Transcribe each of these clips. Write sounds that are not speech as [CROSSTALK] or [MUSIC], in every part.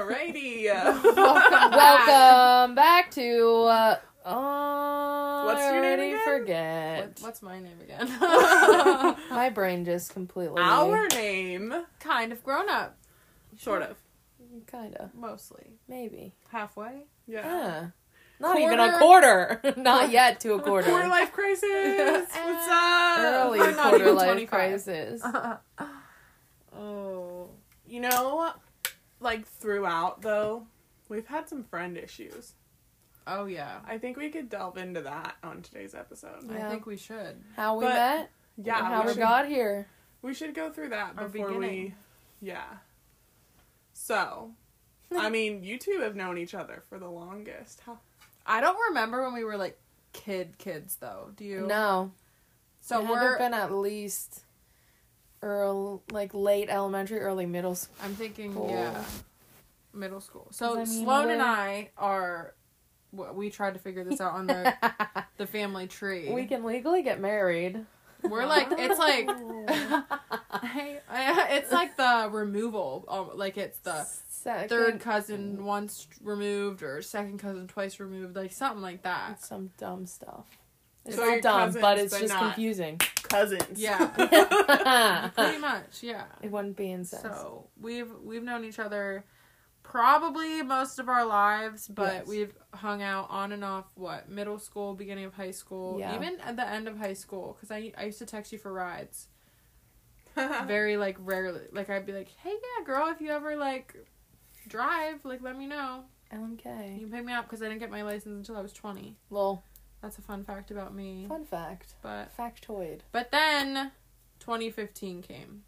Alrighty. [LAUGHS] Welcome back to. Uh, oh, What's I your name again? forget. What, what's my name again? [LAUGHS] My brain just completely. Our name, kind of grown up, sort of. Kinda. mostly Maybe. halfway. Yeah. Yeah. Not even a Quarter. quarter. [LAUGHS] Not yet to a quarter. Quarter life crisis. What's up? Early quarter life 25. crisis. oh, You know, like throughout though, we've had some friend issues. oh yeah. I think we could delve into that on today's episode. Yeah. I think we should. How we But- met? Yeah, and how we we should, got here. we should go through that Our before we. beginning. Yeah. So, I [LAUGHS] mean, you two have known each other for the longest. How? I don't remember when we were like kid kids though. Do you? No. So it we're. been at least early, like late elementary, early middle school. I'm thinking Cool. yeah, middle school. So I mean, Sloan and we're- I are. w- We tried to figure this out on the [LAUGHS] the family tree. we can legally get married. We're like it's like [LAUGHS] it's like the removal. Um, like it's the Second, third cousin once removed or second cousin twice removed, like something like that. It's some dumb stuff. It's So not dumb, cousins, but it's but just not- confusing. Cousins. Yeah, [LAUGHS] pretty much. Yeah. It wouldn't be incest. So we've we've known each other probably most of our lives, but Yes. we've hung out on and off. What middle school, beginning of high school, Yeah. even at the end of high school, because I I used to text you for rides. [LAUGHS] very like rarely. Like I'd be like, "Hey, yeah, girl, if you ever like drive, like let me know. LMK. You can pick me up because I didn't get my license until I was twenty. Lol. That's a fun fact about me. Fun fact. But Factoid. but then, 2015 came.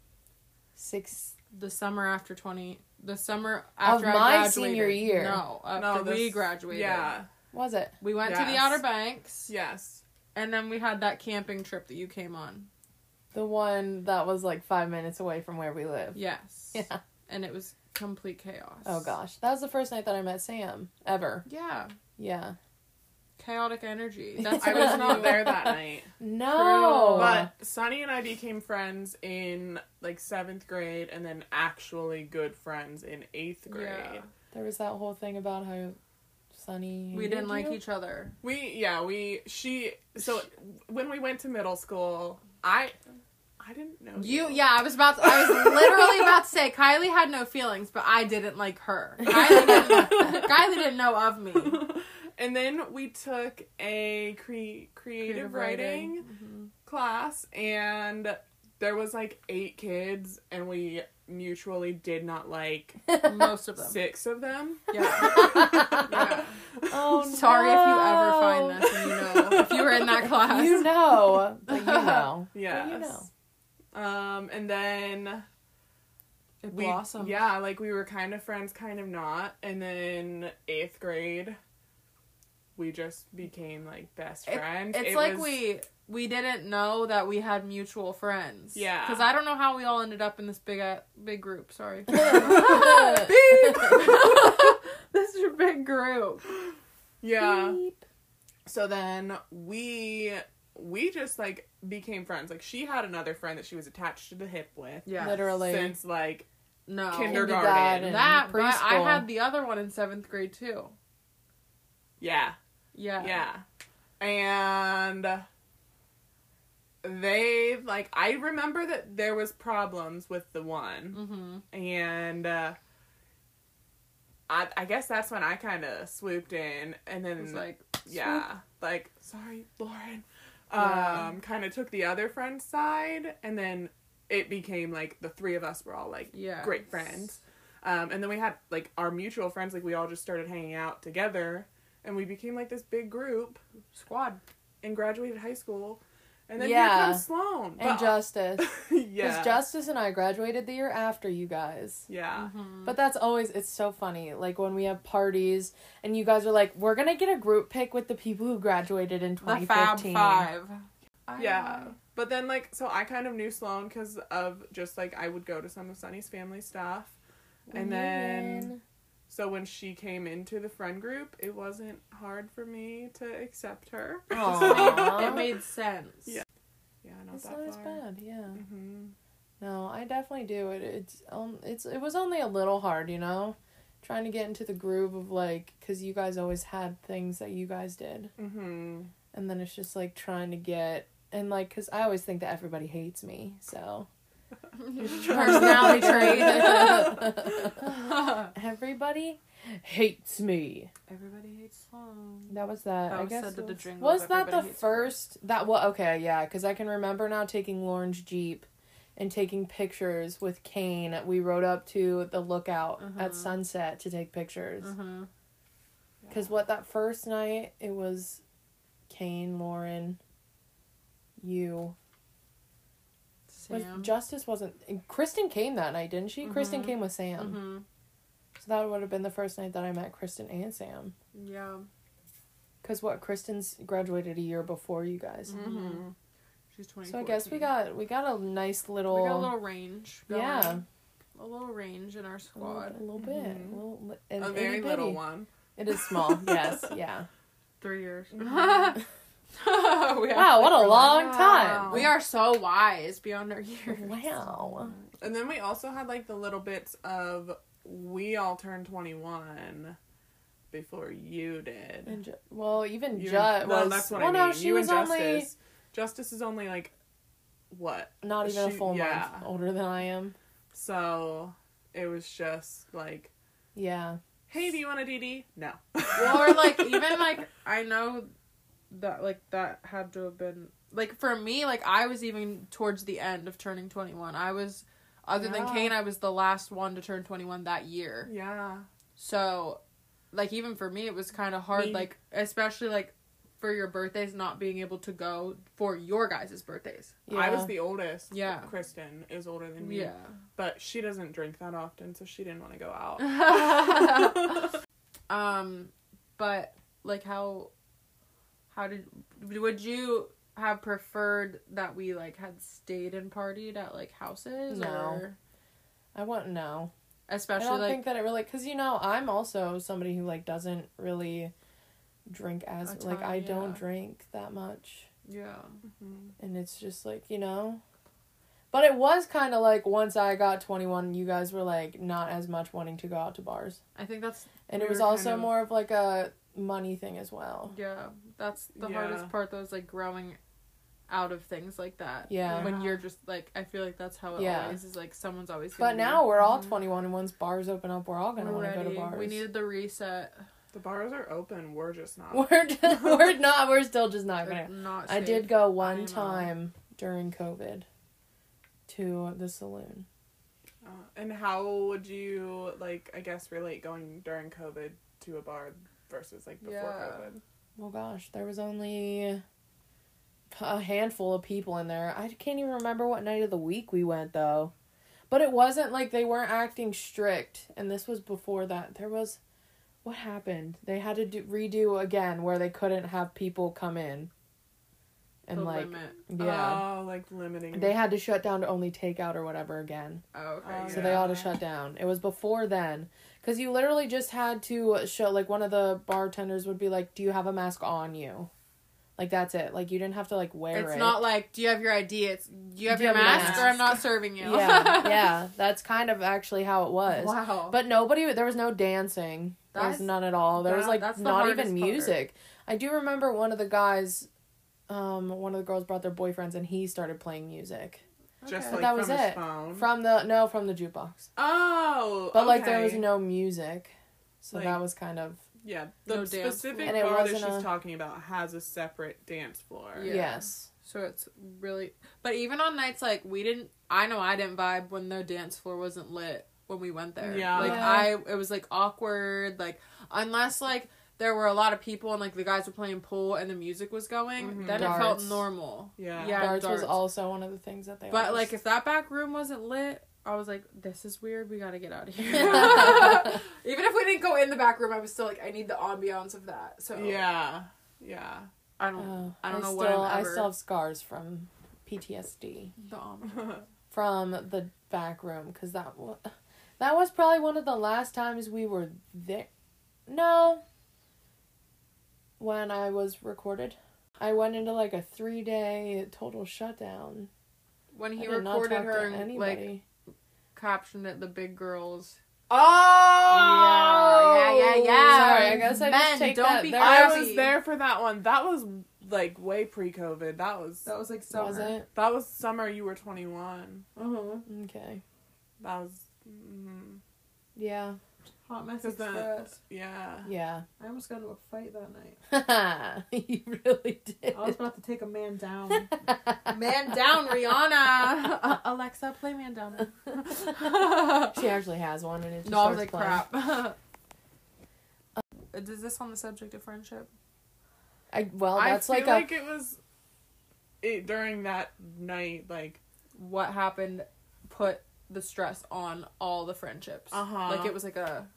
Six. The summer after 20. The summer after I my graduated. senior year. No, after No, we graduated. Yeah. Was it? We went to the Outer Banks, Yes. and then we had that camping trip that you came on. The one that was like five minutes away from where we live. Yes. [LAUGHS] Yeah. And it was complete chaos. Oh gosh. That was the first night that I met Sam. Ever. Yeah. Yeah. Chaotic energy. [LAUGHS] That's I was not there that night. [LAUGHS] No. But Sunny and I became friends in like seventh grade and then actually good friends in eighth grade. Yeah. there was that whole thing about how Sunny. We didn't like you. each other. We yeah, we she so when we went to middle school, I I didn't know You, yeah, I was about to, I was literally about to say Kylie had no feelings, but I didn't like her. Kylie didn't, [LAUGHS] Kylie didn't know of me. And then we took a cre- creative, writing, Mhm. class and there was like eight kids and we mutually did not like [LAUGHS] Most of them. six of them. Yeah. [LAUGHS] [LAUGHS] yeah. Oh Sorry if you ever find this and you know if you were in that class. You know, but you know. Yes. you know. Um and then It we blossomed. yeah, like we were kind of friends, kind of not. And then eighth grade we just became like best It- friends. It's It like was- we we didn't know that we had mutual friends. Yeah. Because I don't know how we all ended up in this big uh, big group. Sorry. [LAUGHS] this is a big group. Yeah. Beep. So then we we just like became friends. Like she had another friend that she was attached to the hip with Yeah. Literally. since like No. Kindergarten. Kindergarten. That, but I had the other one in seventh grade too. yeah, Yeah. yeah. And they like I remember that there was problems with the one Mm-hmm. and uh I I guess that's when I kind of swooped in and then like yeah, like sorry, Lauren. Yeah. Um, kind of took the other friend's side, and then it became like the three of us were all like Yeah. great friends. Um, and then we had like our mutual friends, like we all just started hanging out together, and we became like this big group squad. and graduated high school. And then Yeah. here comes Sloan. And But- Justice. [LAUGHS] Because Justice and I graduated the year after you guys. yeah, Mm-hmm. But that's always, it's so funny. Like when we have parties and you guys are like, we're going to get a group pic with the people who graduated in the Fab 2015. Five. yeah. But then like so I kind of knew Sloan because of just like I would go to some of Sunny's family stuff, and then. So when she came into the friend group, it wasn't hard for me to accept her. [LAUGHS] It made sense. Yeah. Yeah, not It's that not as bad, yeah. hmm No, I definitely do. It it's um it's it was only a little hard, you know. trying to get into the groove of like because you guys always had things that you guys did Mm-hmm. and then it's just like trying to get and like because i always think that everybody hates me so Personality trait. [LAUGHS] everybody hates me Everybody hates Sloan. that was that, That i was guess said to the was, jingle was that the Everybody Hates first that well okay yeah because i can remember now taking lauren's jeep and taking pictures with kane we rode up to the lookout at Mhm. sunset to take pictures Mm-hmm. Because what that first night, it was Kane, Lauren, you. Was, Justice wasn't. and Kristen came that night, didn't she? Kristen Mhm. came with Sam. mm-hmm. So that would have been the first night that I met Kristen and Sam. Yeah. Because what? Kristen's graduated a year before you guys. Mm-hmm. She's twenty. So I guess we got we got a nice little. we got a little range. Going. yeah. A little range in our A little, squad. a little bit. Mhm. A, little, li- A very itty little one. It is small. [LAUGHS] yes. Yeah. Three years. [LAUGHS] [LAUGHS] We Wow, what a long Wow. time. We are so wise beyond our years. Wow. And then we also had like the little bits of we all turned 21 before you did. And Ju- well, even You- Jut well, was. that's what well, I mean. no, she you was and only Justice. Justice is only like what? not even she- a full yeah. month older than I am. So it was just like, Yeah. hey, do you want a DD? No. or like even like [LAUGHS] I know that like that had to have been like for me like I was even towards the end of turning 21. I was other than Kane I was the last one to turn 21 that year. yeah. So like even for me it was kind of hard Me- like especially like for your birthdays not being able to go for your guys' birthdays. Yeah. I was the oldest. Yeah. Kristen is older than me. Yeah. But she doesn't drink that often, so she didn't want to go out. [LAUGHS] [LAUGHS] um but like how how did would you have preferred that we like had stayed and partied at like houses No. or I wouldn't know. I especially don't like think that it really because you know I'm also somebody who like doesn't really drink as A like ton, I don't drink that much, yeah Mhm. and it's just like you know. But it was kind of like once I got 21, you guys were like not as much wanting to go out to bars. i think that's And it was also of- more of like a money thing as well. yeah that's the Yeah. hardest part though is like growing out of things like that Yeah. when you're just like i feel like that's how it Yeah. always is like someone's always But gonna be now we're all Mhm. 21, and once bars open up, we're all gonna want to go to bars. we needed the reset The bars are open. We're just not. We're [LAUGHS] just, we're not. We're still just not They're gonna. not I did go one time during COVID to the saloon. Uh, and how would you like? I guess relate going during COVID to a bar versus like before Yeah. COVID. Well, gosh, there was only a handful of people in there. I can't even remember what night of the week we went though. But it wasn't like they weren't acting strict, and this was before that. There was, what happened? They had to do, redo again where they couldn't have people come in, and the like limit. yeah, Oh, like limiting. they had to shut down to only takeout or whatever again. Oh, okay. Oh, So they all to shut down. It was before then. Because you literally just had to show, like, one of the bartenders would be like, Do you have a mask on you? Like, that's it. Like, you didn't have to, like, wear It's it. not like, do you have your ID? It's, do you have Do you your have mask, mask? or I'm not serving you? yeah, [LAUGHS] yeah. That's kind of actually how it was. Wow. But nobody, there was no dancing. There was none at all. There was, like, that's not even part. music. I do remember one of the guys, um, one of the girls brought their boyfriends and he started playing music. Just Okay. like that was from his it. phone. From the, no, from the jukebox. oh, But, like, there was no music. So Like- that was kind of. Yeah, the No dance specific floor. Bar that she's a- talking about has a separate dance floor. Yeah. Yes. So it's really, but even on nights like we didn't. I know I didn't vibe when the dance floor wasn't lit when we went there. Yeah. Like Yeah. I, it was like awkward. Like unless like there were a lot of people and like the guys were playing pool and the music was going, Mhm. then it felt normal. Yeah. Yeah. darts, was also one of the things that they. But always- like if that back room wasn't lit, I was like, this is weird. We gotta get out of here. [LAUGHS] [LAUGHS] Even if we didn't go in the back room, I was still like, I need the ambiance of that. So Yeah. Yeah. I don't. Oh, I don't know still, what I'm I still have scars from PTSD The [LAUGHS] ambiance. from the back room because that wa- that was probably one of the last times we were there. No. When I was recorded, I went into like a three day total shutdown. When he I did not recorded talk her to and like anybody. captioned it, the big girls. Oh, yeah, yeah, yeah. Sorry, I guess I just take don't that be there. I was there for that one. That was like way pre-COVID. That was That was like summer. Was it? that was summer. You were twenty one. Uh-huh. Okay. That was. Mm, Yeah. Hot Mess 'Cause then- Express. yeah. Yeah. I almost got into a fight that night. [LAUGHS] you really did. I was about to take a man down. [LAUGHS] man down, Rihanna. Uh, [LAUGHS] Alexa, play Man Down. she actually has one, and it just no, I was like, playing. crap. Is this on the subject of friendship? I well, I that's feel like, like, a it was. It during that night, like What happened put the stress on all the friendships. Uh-huh. Like it was like a,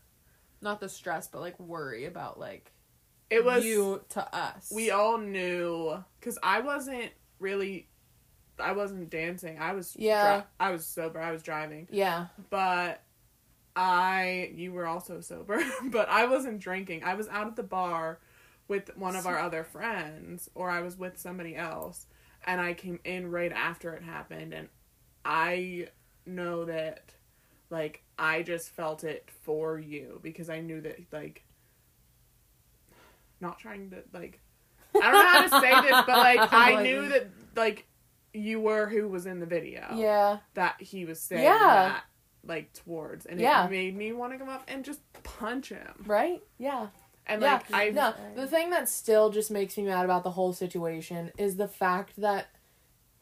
not the stress, but like worry about like it was. you to us. we all knew because I wasn't really. I wasn't dancing. I was Yeah. dri- I was sober. I was driving, yeah, but I you were also sober, [LAUGHS] but I wasn't drinking. I was out at the bar with one of our other friends, or I was with somebody else, and I came in right after it happened, and I know that, like, I just felt it for you because I knew that, like, not trying to like, I don't know how to say this, but like, [LAUGHS] I knew that like you were who was in the video yeah, that he was saying Yeah. that like towards and Yeah. it made me want to come up and just punch him right, yeah. and yeah, like i no. The thing that still just makes me mad about the whole situation is the fact that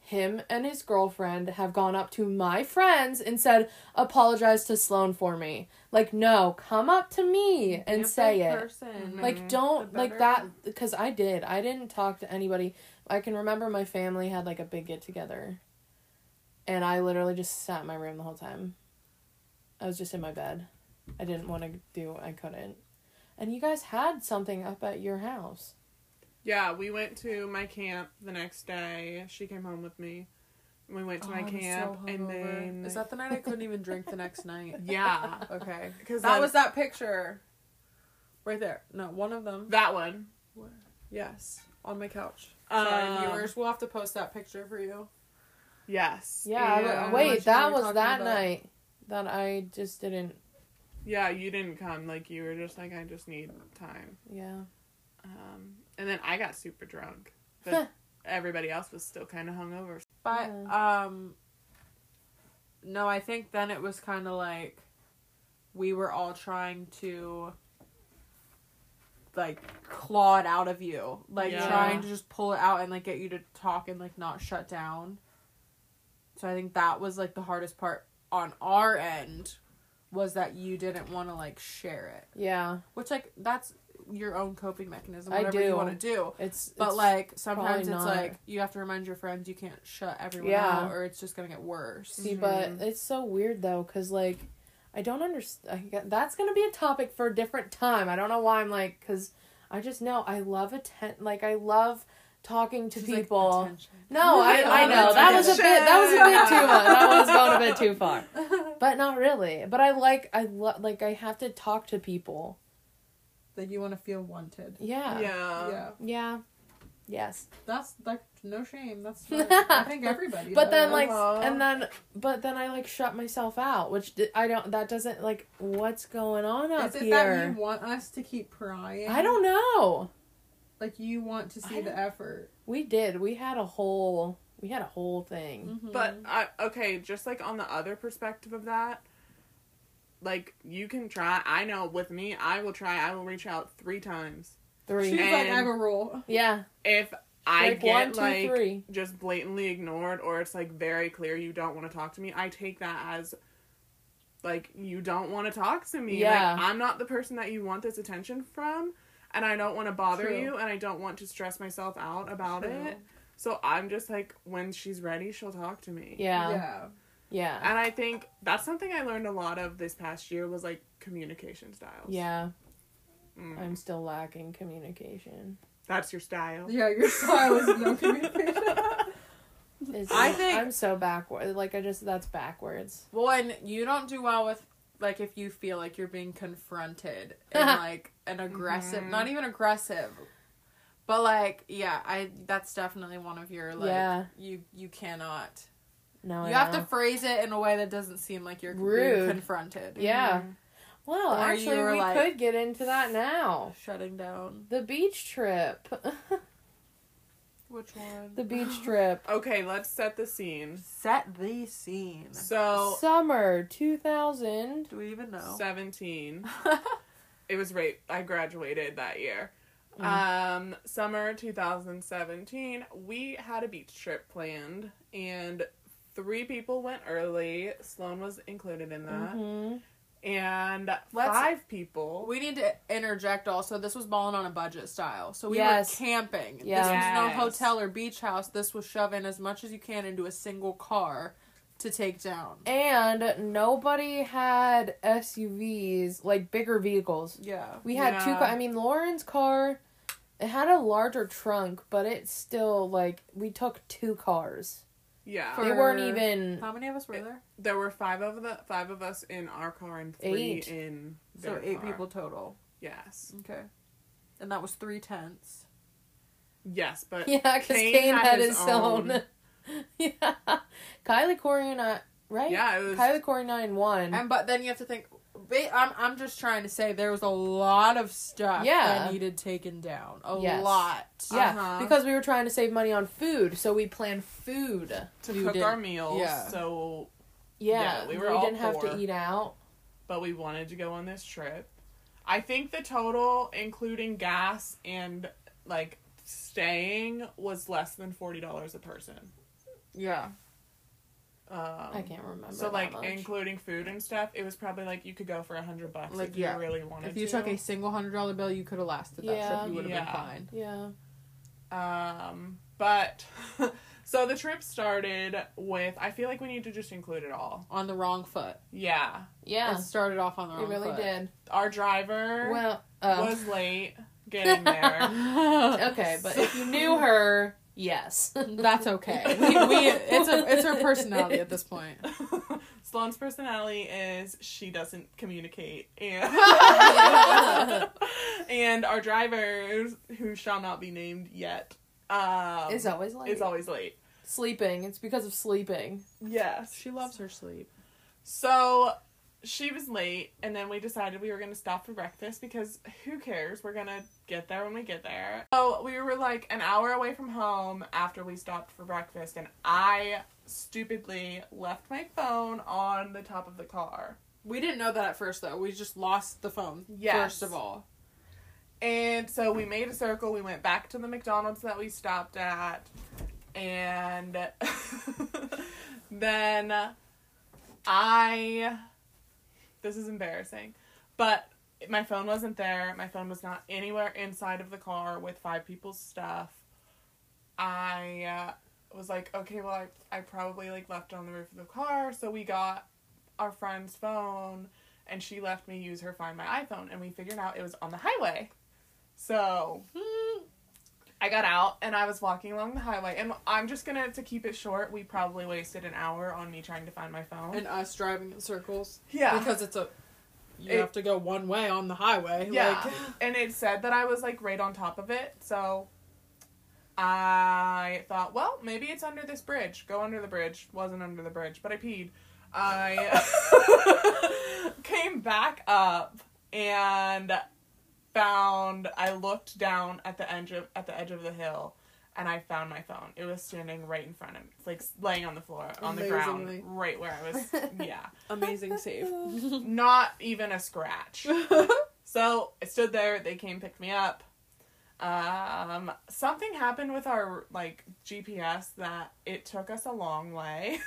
him and his girlfriend have gone up to my friends and said, "Apologize to Sloan for me." Like, no, come up to me and say it. Person. Like, don't like that because I did. I didn't talk to anybody. I can remember my family had like a big get together, and I literally just sat in my room the whole time. I was just in my bed. I didn't want to do. I couldn't. And you guys had something up at your house. Yeah we went to my camp the next day she came home with me we went to Oh, my was so camp and then is that the night I couldn't even drink the next night? [LAUGHS] yeah Okay, because that was that picture, right there. No, one of them. that one Yes, on my couch. Um, Sorry, viewers. We'll have to post that picture for you. yes Yeah. I wait, that was that about. night that I just didn't. yeah you didn't come like you were just like i just need time Yeah. um and then i got super drunk but everybody else was still kind of hungover But um, no, I think then it was kind of like we were all trying to like claw it out of you, like Yeah. trying to just pull it out and like get you to talk and like not shut down. So I think that was like the hardest part on our end was that you didn't want to like share it, Yeah. which like that's your own coping mechanism, I whatever do. you want to do. It's But it's- like sometimes it's not. like you have to remind your friends you can't shut everyone Yeah. out or it's just gonna get worse. See, but Mhm. it's so weird though, cause like, I don't understand. That's gonna be a topic for a different time. I don't know why I'm like, cause I just know I love atten- Like I love talking to She's people. "Attention." no, I, [LAUGHS] I know that was a bit that was a bit too much. That was going a bit too far, [LAUGHS] but not really. But I like I love like I have to talk to people. That you want to feel wanted. Yeah. yeah yeah, Yeah. Yes. that's like no shame. That's [LAUGHS] fine. I think everybody. But then like Uh-huh. and then but then I like shut myself out, which I don't that doesn't like what's going on up is it here. that you want us to keep prying? I don't know. like you want to see the effort. We did. We had a whole we had a whole thing. Mhm. But I okay, just like on the other perspective of that, like you can try. I know with me, I will try. I will reach out three times. Three. she's like I have a rule. yeah. If I like get one, two, like three. just blatantly ignored, or it's like very clear you don't want to talk to me, I take that as like you don't want to talk to me. Yeah. Like, I'm not the person that you want this attention from, and I don't want to bother True. you, and I don't want to stress myself out about True. it. So I'm just like, when she's ready, she'll talk to me. Yeah. Yeah. Yeah. And I think that's something I learned a lot of this past year was like communication styles. Yeah. Mm. I'm still lacking communication. That's your style. Yeah, your style is no [LAUGHS] communication. It's, I think- I'm so backward. Like I just that's backwards. well, and you don't do well with like if you feel like you're being confronted [LAUGHS] in like an aggressive, Mhm. not even aggressive, but like yeah, I that's definitely one of your like Yeah. you you cannot. No. you I have know. to phrase it in a way that doesn't seem like you're Rude. being confronted. Yeah. Well, Or actually, we like- could get into that now. Shutting down. The beach trip. [LAUGHS] Which one? the beach [GASPS] trip. Okay, let's set the scene. Set the scene. So, Summer 2000. Do we even know? 17. [LAUGHS] It was right. I graduated that year. Mm. Um, summer 2017, we had a beach trip planned, and three people went early. Sloan was included in that, Mhm. and Let's- five people. We need to interject also. This was balling on a budget style. So we Yes. were camping. Yes. This was no hotel or beach house. This was shoving as much as you can into a single car to take down. And nobody had SUVs, like bigger vehicles. Yeah. We had two Yeah. car. I mean, Lauren's car, it had a larger trunk, but it's still like we took two cars. Yeah, For- they weren't even How many of us were there? there were five of the five of us in our car and three Eight. in So eight car. people total. Yes, Okay. And that was three tents. yes, but [LAUGHS] yeah, because Kane Kane, had had, his his own. [LAUGHS] yeah, Kylie Corey and I, uh, right? yeah, it was. Kylie Corey nine one. And but then you have to think. Ba- I'm I'm just trying to say there was a lot of stuff Yeah. that needed taken down. A Yes. lot. Yeah, Uh-huh. because we were trying to save money on food, so we planned food. to you cook did- our meals. yeah. So, Yeah, Yeah, we we, were all didn't have to eat out. but we wanted to go on this trip. I think the total, including gas and like staying, was less than forty dollars a person. Yeah. Um, I can't remember. So that like much. including food and stuff, it was probably like you could go for a hundred bucks Like, if you really wanted If you to. took a single hundred dollar bill, you could have lasted that Yeah. trip. You would have Yeah. been fine. yeah, Um, but [LAUGHS] so the trip started with. I feel like we need to just include it all. On the wrong foot. Yeah, yeah, It started off on the wrong. it wrong really foot. did. our driver Well, oh. was late [LAUGHS] getting there. [LAUGHS] okay, but if you knew her, yes, [LAUGHS] That's okay. We, we it's a it's her personality at this point. [LAUGHS] Sloan's personality is she doesn't communicate, and [LAUGHS] and our driver, who shall not be named yet, um, is always late. is always late. sleeping. It's because of sleeping. Yes, She loves her sleep. So she was late, and then we decided we were going to stop for breakfast because who cares? We're going to get there when we get there. So we were like an hour away from home after we stopped for breakfast, and I stupidly left my phone on the top of the car. We didn't know that at first though. We just lost the phone. Yes. First of all. And so we made a circle. We went back to the McDonald's that we stopped at. And [LAUGHS] then I. This is embarrassing. But my phone wasn't there. My phone was not anywhere inside of the car with five people's stuff. I uh, was like, okay, well, I, I probably like left it on the roof of the car. So we got our friend's phone and she left me use her find my iphone and we figured out it was on the highway so i got out and i was walking along the highway and i'm just gonna to keep it short we probably wasted an hour on me trying to find my phone. And us driving in circles. yeah. Because it's a you It- have to go one way on the highway. yeah. Like, [LAUGHS] and it said that i was like right on top of it so i thought well maybe it's under this bridge. Go under the bridge. Wasn't under the bridge but i peed. I [LAUGHS] [LAUGHS] came back up and found I looked down at the edge of at the edge of the hill and I found my phone. It was standing right in front of me, like laying on the floor on the ground, right where I was. [LAUGHS] Yeah, amazing save. [LAUGHS] [LAUGHS] not even a scratch. So I stood there. They came picked me up. Um, something happened with our like GPS that it took us a long way.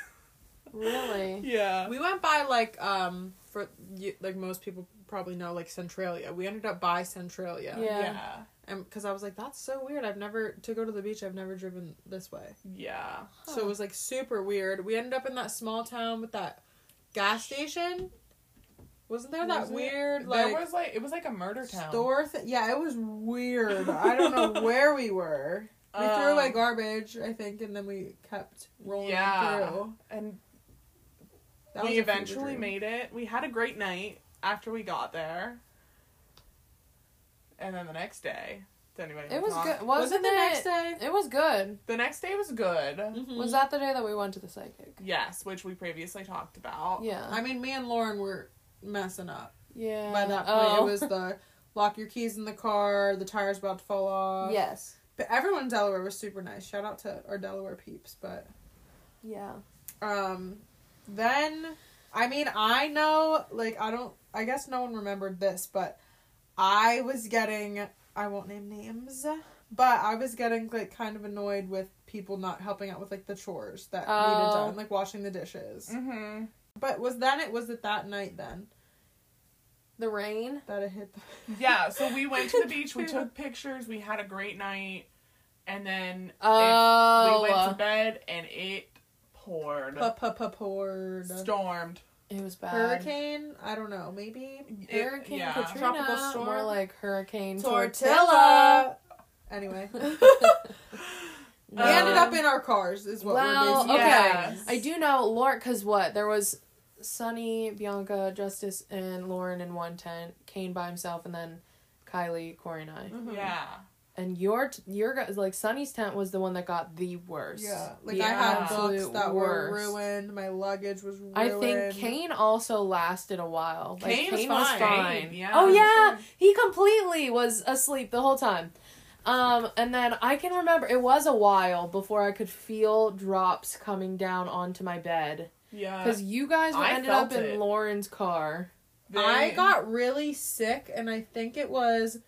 Really? yeah. we went by like um for you, like most people probably know like Centralia. We ended up by Centralia. Yeah. Yeah. And because I was like, that's so weird. I've never to go to the beach. I've never driven this way. Yeah. So it was like super weird. We ended up in that small town with that gas station. Wasn't there that Was it? weird There like was like it was like a murder town. store? Th- yeah, it was weird. I don't know [LAUGHS] where we were. We threw Um, away garbage, I think, and then we kept rolling Yeah. through. and That we a eventually made it. We had a great night after we got there. And then the next day, does anybody It was talk? good. Was Wasn't it the next day? It was good. The next day was good. Mhm. Was that the day that we went to the psychic? Yes, which we previously talked about. Yeah. I mean, me and Lauren were messing up. Yeah. By that point, oh. it was the lock your keys in the car, the tire's about to fall off. yes. But everyone in Delaware was super nice. Shout out to our Delaware peeps. But Yeah. um, then I mean, I know, like, I don't. I guess no one remembered this, but I was getting. I won't name names, but I was getting like kind of annoyed with people not helping out with like the chores that needed Oh. done, like washing the dishes. Mm-hmm. But was then it was it that night then The rain. that it hit? The... [LAUGHS] Yeah, so we went to the [LAUGHS] beach, we took pictures, we had a great night, and then Oh. we went to bed and it poured. poured. Stormed. It was bad. Hurricane? I don't know. Maybe Hurricane yeah. Katrina. Tropical storm? More like Hurricane tortilla. Anyway, [LAUGHS] we No. ended up in our cars. Is what Well, we're basically. okay. Yes. I do know Lauren because what there was Sunny, Bianca, Justice, and Lauren in one tent. Kane by himself, and then Kylie, Corey, and I. Mhm. Yeah. And your t- your guys like Sunny's tent was the one that got the worst. Yeah, like The I had books that worst. were ruined. My luggage was ruined. I think Kane also lasted a while. Like Kane was fine. Yeah. Oh yeah, fine. he completely was asleep the whole time. Um, and then I can remember it was a while before I could feel drops coming down onto my bed Yeah. because you guys I ended up in it. Lauren's car. They- I got really sick, and I think it was.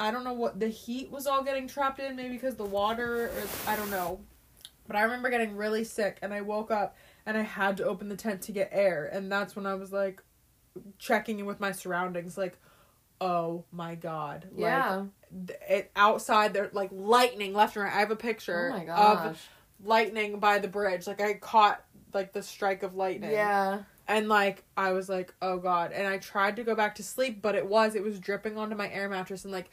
I don't know what the heat was all getting trapped in, maybe because the water, or I don't know. But I remember getting really sick, and I woke up and I had to open the tent to get air, and that's when I was like checking in with my surroundings, like, oh my god, like, Yeah. th- it outside there like lightning left and right. I have a picture Oh of lightning by the bridge. Like I caught like the strike of lightning. Yeah. And like I was like, oh god. And I tried to go back to sleep, but it was it was dripping onto my air mattress and like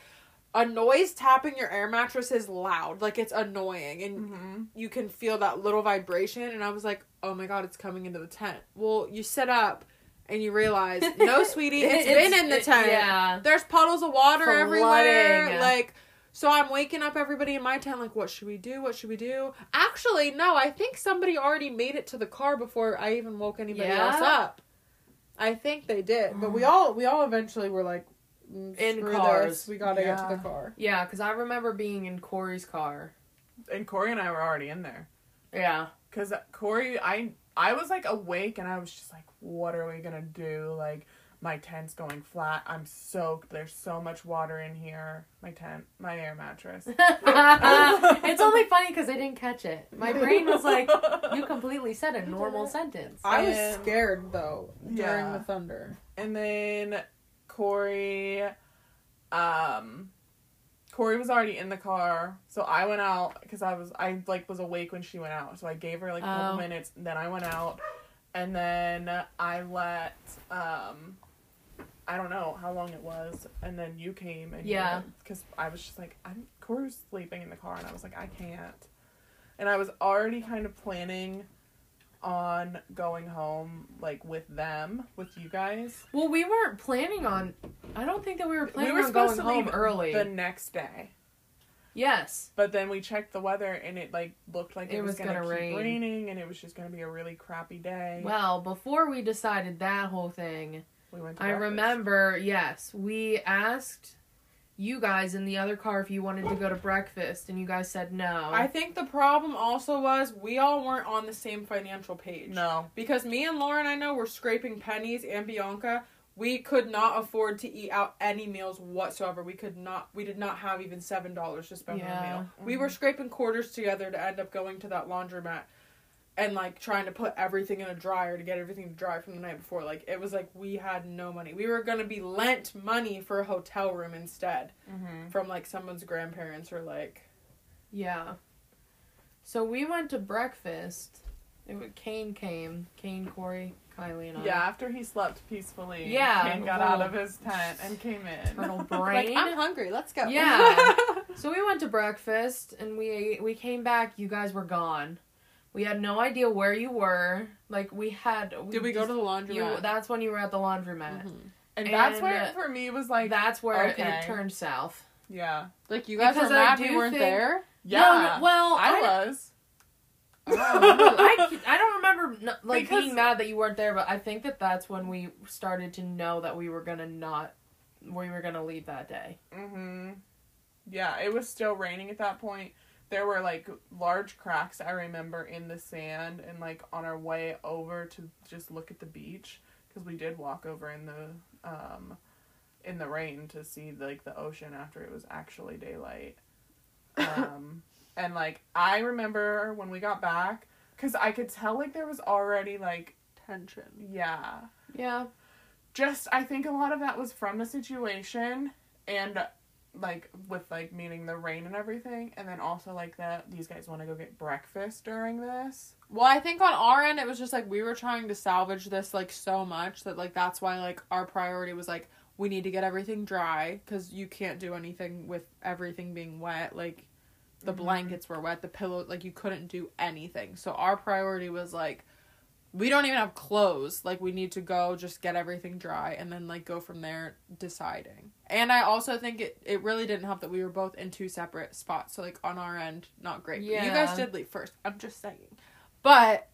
a noise tapping your air mattress is loud. Like it's annoying and Mhm. you can feel that little vibration and I was like, "Oh my god, it's coming into the tent." Well, you sit up and you realize, "No, [LAUGHS] sweetie, it's been in the it- tent." Yeah. There's puddles of water Flooding. everywhere. Like, so I'm waking up everybody in my tent, like, what should we do? What should we do? Actually, no, I think somebody already made it to the car before I even woke anybody Yeah? else up. I think they did, but we all we all eventually were like, mm, In screw cars. this. We gotta get to the car. Yeah, because I remember being in Corey's car. And Corey and I were already in there. Yeah. Cause uh, Corey, I I was like awake and I was just like, what are we gonna do? Like my tent's going flat. I'm soaked. There's so much water in here. My tent, my air mattress. [LAUGHS] [LAUGHS] it's only funny because I didn't catch it. My brain was like, you completely said a [LAUGHS] normal sentence. I was And- scared though during Yeah. the thunder. And then Corey, um, Corey was already in the car, so I went out because I was I like was awake when she went out, so I gave her like a couple Oh. minutes. Then I went out, and then I let um, I don't know how long it was, and then you came and Yeah. because I was just like I'm Corey was sleeping in the car, and I was like I can't, and I was already kind of planning on going home like with them with you guys Well, we weren't planning on. I don't think that we were planning we were on going home early. the next day. yes. But then we checked the weather and it like looked like it, It was, was gonna, gonna keep rain. raining and it was just gonna be a really crappy day. Well, before we decided that whole thing, we went. I breakfast. remember. Yes, we asked you guys in the other car if you wanted to go to breakfast, and you guys said no. I think the problem also was we all weren't on the same financial page. No, Because me and Lauren, I know, were scraping pennies, and Bianca, we could not afford to eat out any meals whatsoever. We could not. We did not have even seven dollars to spend on a meal. Yeah. meal. We were mm-hmm. scraping quarters together to end up going to that laundromat, and like trying to put everything in a dryer to get everything to dry from the night before. Like it was like we had no money. We were gonna be lent money for a hotel room instead mm-hmm. from like someone's grandparents or like. Yeah. So we went to breakfast. It was, Kane came. Kane, Corey, Kylie, and I. yeah. After he slept peacefully, Yeah, Kane got out of his tent and came in. Turtle [LAUGHS] Like brain. I'm hungry. Let's go. Yeah. [LAUGHS] So we went to breakfast and we we came back. You guys were gone. We had no idea where you were. Like we had. We Did we go to the laundromat? You, that's when you were at the laundromat. Mhm. and that's where uh, for me was like, that's where okay. it turned south. yeah, Like you guys Because were I mad we weren't think- there. yeah. No, no, well, I, I- was. [LAUGHS] I don't remember, I, [LAUGHS] I don't remember like Because- being mad that you weren't there, but I think that that's when we started to know that we were gonna not, we were gonna leave that day. Mm-hmm. Yeah, it was still raining at that point. There were like large cracks I remember in the sand and like on our way over to just look at the beach because we did walk over in the um in the rain to see like the ocean after it was actually daylight. [LAUGHS] Um and like I remember when we got back cuz I could tell like there was already like Tension. yeah Yeah. just I think a lot of that was from the situation and like with like meaning the rain and everything and then also like that these guys want to go get breakfast during this Well, I think on our end it was just like we were trying to salvage this like so much that like that's why like our priority was like we need to get everything dry cuz you can't do anything with everything being wet like the Mhm. blankets were wet, the pillow like you couldn't do anything. So our priority was like we don't even have clothes. Like we need to go just get everything dry and then like go from there deciding. And I also think it it really didn't help that we were both in two separate spots. So like on our end, not great. But You guys did leave first. I'm just saying. But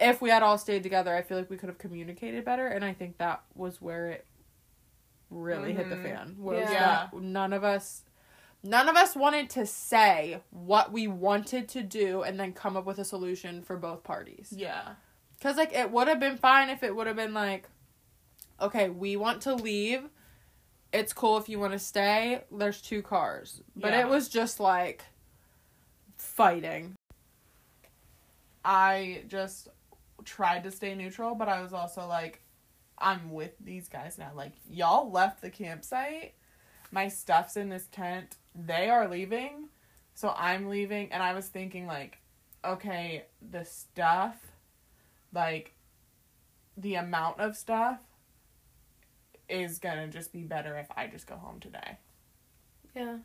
if we had all stayed together, I feel like we could have communicated better and I think that was where it really hit the Mhm. fan. Was Yeah. that none of us none of us wanted to say what we wanted to do and then come up with a solution for both parties. yeah Cause like it would have been fine if it would have been like, okay, we want to leave. It's cool if you want to stay. There's two cars, but Yeah. it was just like fighting. I just tried to stay neutral but I was also like I'm with these guys now like y'all left the campsite my stuff's in this tent they are leaving so I'm leaving and I was thinking like okay the stuff like the amount of stuff is gonna just be better if I just go home today. Yeah.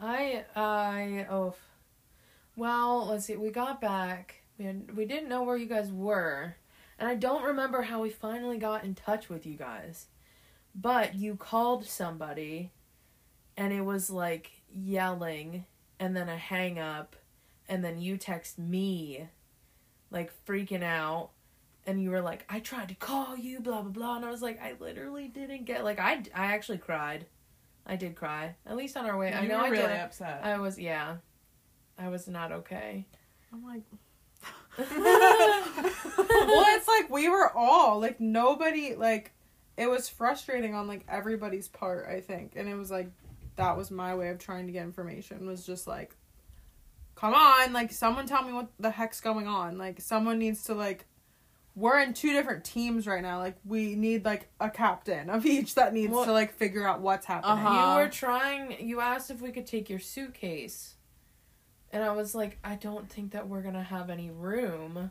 I I oh well, let's see. We got back. We had, we didn't know where you guys were. And I don't remember how we finally got in touch with you guys. But you called somebody and it was like yelling and then a hang up and then you text me like freaking out and you were like I tried to call you blah blah blah and I was like I literally didn't get like I I actually cried. I did cry. At least on our way. I know were I really did. upset. I was yeah. I was not okay. I'm like, [LAUGHS] [LAUGHS] well, it's like we were all like nobody like it was frustrating on like everybody's part. I think, and it was like that was my way of trying to get information was just like, come on, like someone tell me what the heck's going on. Like someone needs to like. We're in two different teams right now. Like we need like a captain of each that needs Well- to like figure out what's happening. Uh-huh. You were trying. You asked if we could take your suitcase, and I was like, I don't think that we're gonna have any room.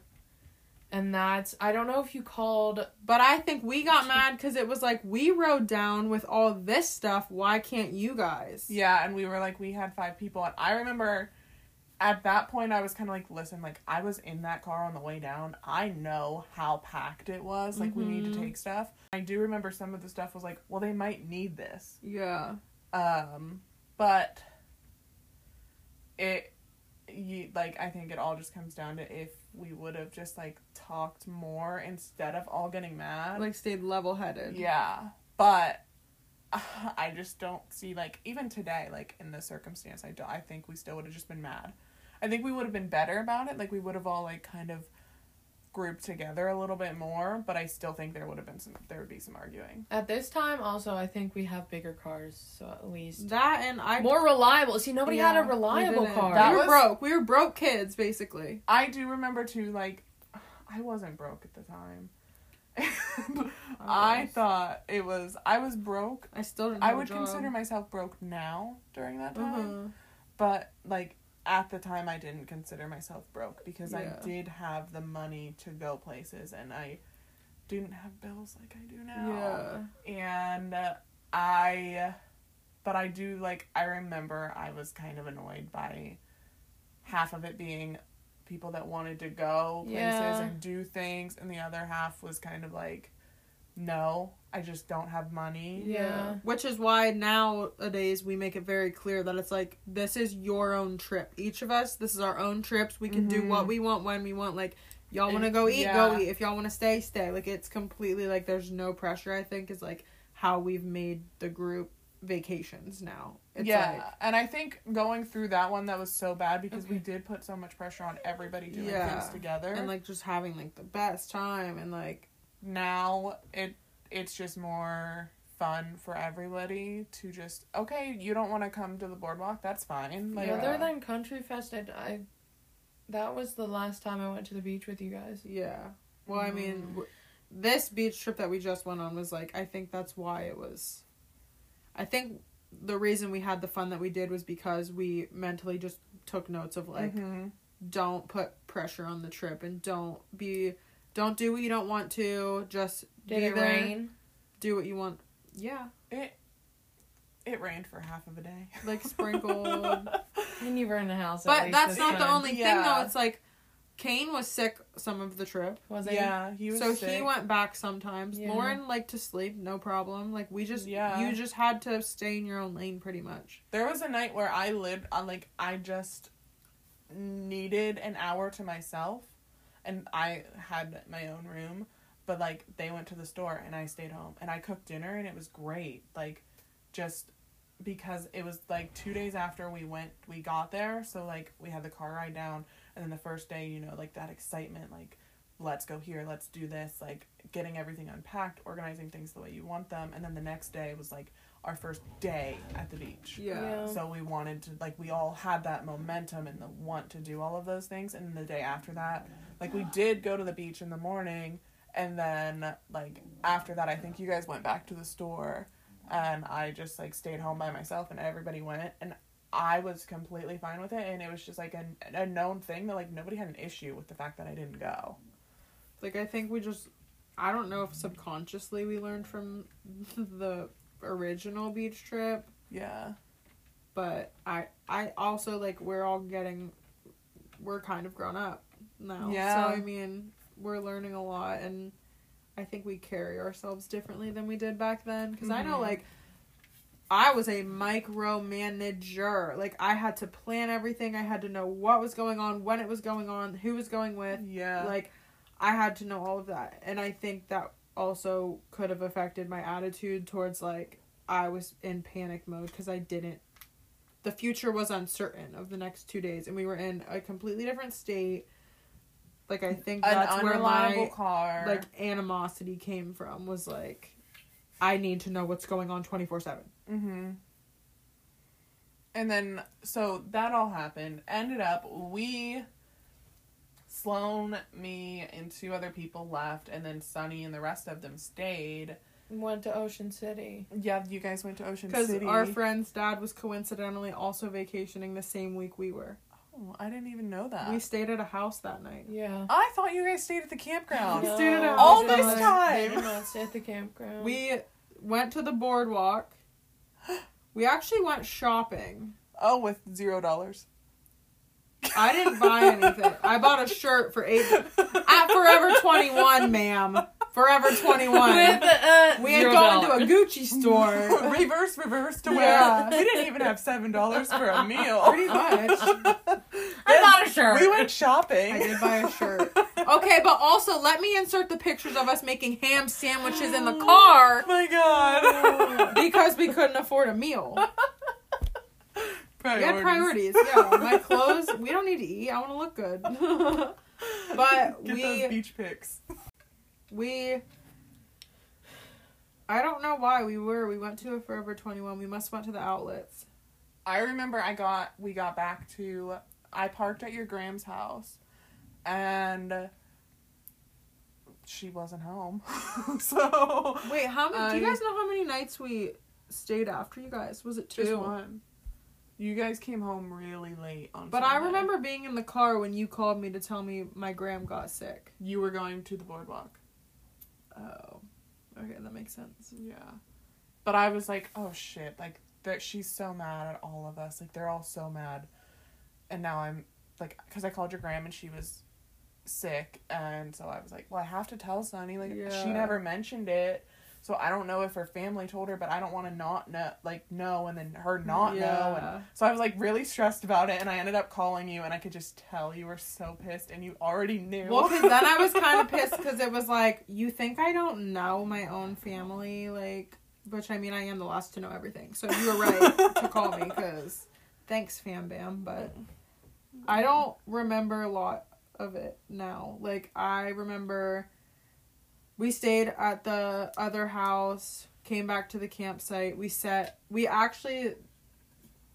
And that's I don't know if you called. But I think we got mad because it was like we rode down with all this stuff. Why can't you guys? Yeah, and we were like, we had five people, and I remember at that point, I was kind of like, listen, like, I was in that car on the way down. I know how packed it was. Like, we need to Mhm. take stuff. I do remember some of the stuff was like, well, they might need this. Yeah. Um, but it, you, like, I think it all just comes down to if we would have just, like, talked more instead of all getting mad. Like stayed level headed. Yeah, but [SIGHS] I just don't see like even today, like in this circumstance, I don't. I think we still would have just been mad. I think we would have been better about it. Like we would have all like kind of grouped together a little bit more. But I still think there would have been some. There would be some arguing. At this time, also, I think we have bigger cars, so at least That and I more reliable. See, nobody had a reliable didn't. car. That we were was- broke. We were broke kids, basically. I do remember too. Like I wasn't broke at the time. [LAUGHS] I was. thought it was. I was broke. I still didn't. I have a would job. consider myself broke now during that time. Uh-huh. but like at the time i didn't consider myself broke because Yeah. i did have the money to go places and i didn't have bills like i do now Yeah. and i but i do like i remember i was kind of annoyed by half of it being people that wanted to go places Yeah. and do things and the other half was kind of like no, I just don't have money. Yeah. Which is why nowadays we make it very clear that it's like this is your own trip. Each of us, this is our own trips. We can do Mhm. what we want when we want. Like y'all want to go eat, yeah. go eat. If y'all want to stay, stay. Like it's completely like there's no pressure. I think is like how we've made the group vacations now. It's yeah, like and I think going through that one that was so bad because we did put so much pressure on everybody doing Yeah. things together. and like just having like the best time and like now it it's just more fun for everybody to just okay, you don't want to come to the boardwalk, that's fine. Like Yeah. Other than Country Fest, I, I that was the last time I went to the beach with you guys. Yeah. Well, I mean, Mm. w- this beach trip that we just went on was like, I think that's why it was. I think the reason we had the fun that we did was because we mentally just took notes of like, Mhm. don't put pressure on the trip and don't be, don't do what you don't want to. Just Did be it there, rain? Do what you want. Yeah, it it rained for half of a day. like sprinkled. [LAUGHS] And you were in the house. but that's this not the time. only thing though. It's like, Kane was sick some of the trip. Was it? Yeah, he was so sick. he went back sometimes. Yeah. Lauren liked to sleep, no problem. Like we just, Yeah. you just had to stay in your own lane, pretty much. There was a night where I lived on like I just needed an hour to myself and I had my own room, but like they went to the store and I stayed home and I cooked dinner and it was great. Like just because it was like 2 days after we went we got there, so like we had the car ride down and then the first day, you know, like that excitement like let's go here, let's do this, like getting everything unpacked, organizing things the way you want them, and then the next day was like our first day at the beach. Yeah. So we wanted to like we all had that momentum and the want to do all of those things and the day after that, like we did go to the beach in the morning and then like after that I think you guys went back to the store and I just like stayed home by myself and everybody went and I was completely fine with it and it was just like a, a known thing that like nobody had an issue with the fact that I didn't go. Like I think we just, I don't know if subconsciously we learned from [LAUGHS] the original beach trip, Yeah. but I, I also like we're all getting, we're kind of grown up now. Yeah. So I mean, we're learning a lot, and I think we carry ourselves differently than we did back then. Because I know Mhm. like. I was a micromanager. Like I had to plan everything. I had to know what was going on, when it was going on, who was going with. Yeah. Like I had to know all of that. And I think that also could have affected my attitude towards like I was in panic mode because I didn't the future was uncertain of the next 2 days and we were in a completely different state. Like I think an that's where unreliable my car. like animosity came from was like I need to know what's going on 24/7. Mm-hmm. And then, so that all happened. Ended up, we, Sloan, me, and two other people left, and then Sunny and the rest of them stayed. Went to Ocean City. Yeah, you guys went to Ocean City. Because City. our friend's dad was coincidentally also vacationing the same week we were. Oh, I didn't even know that. We stayed at a house that night. Yeah. I thought you guys stayed at the campground. We stayed at a All house this that time. They did not stay at the campground. We went to the boardwalk. We actually went shopping. Oh, with zero dollars. I didn't buy anything. I bought a shirt for eight at Forever Twenty One, ma'am. Forever [LAUGHS] Twenty One. With uh, We had gone to a Gucci store. [LAUGHS] reverse, reverse to Yeah. where we didn't even have seven dollars for a [LAUGHS] meal. Pretty much. I bought a shirt. We went shopping. I did buy a shirt. Okay, but also let me insert the pictures of us making ham sandwiches in the [GASPS] car Oh my god. because we couldn't afford a meal. We had Priorities. priorities. Yeah, my clothes. We don't need to eat. I want to look good. but Get we those beach pics. We. I don't know why we were. We went to a Forever Twenty One. We must went to the outlets. I remember I got we got back to I parked at your gram's house and she wasn't home. [LAUGHS] so Wait, how many? do you guys know how many nights we stayed after you guys? Was it two? just one. You guys came home really late on But I remember being in the car when you called me to tell me my gram got sick. you were going to the boardwalk. Oh, okay, that makes sense. Yeah. But I was like, oh shit, like that she's so mad at all of us. Like they're all so mad. And now I'm like cuz I called your gram and she was sick, and so I was like, well, I have to tell Sunny. Like Yeah. she never mentioned it. So I don't know if her family told her, but I don't want to not know, like know, and then her not know. And so I was like really stressed about it, and I ended up calling you, and I could just tell you were so pissed, and you already knew. Well, because then I was [LAUGHS] kind of pissed because it was like, you think I don't know my own family, like, which I mean, I am the last to know everything. So you were right to call me because thanks, Fam Bam. But I don't remember a lot of it now. Like, I remember we stayed at the other house, came back to the campsite. We set, we actually,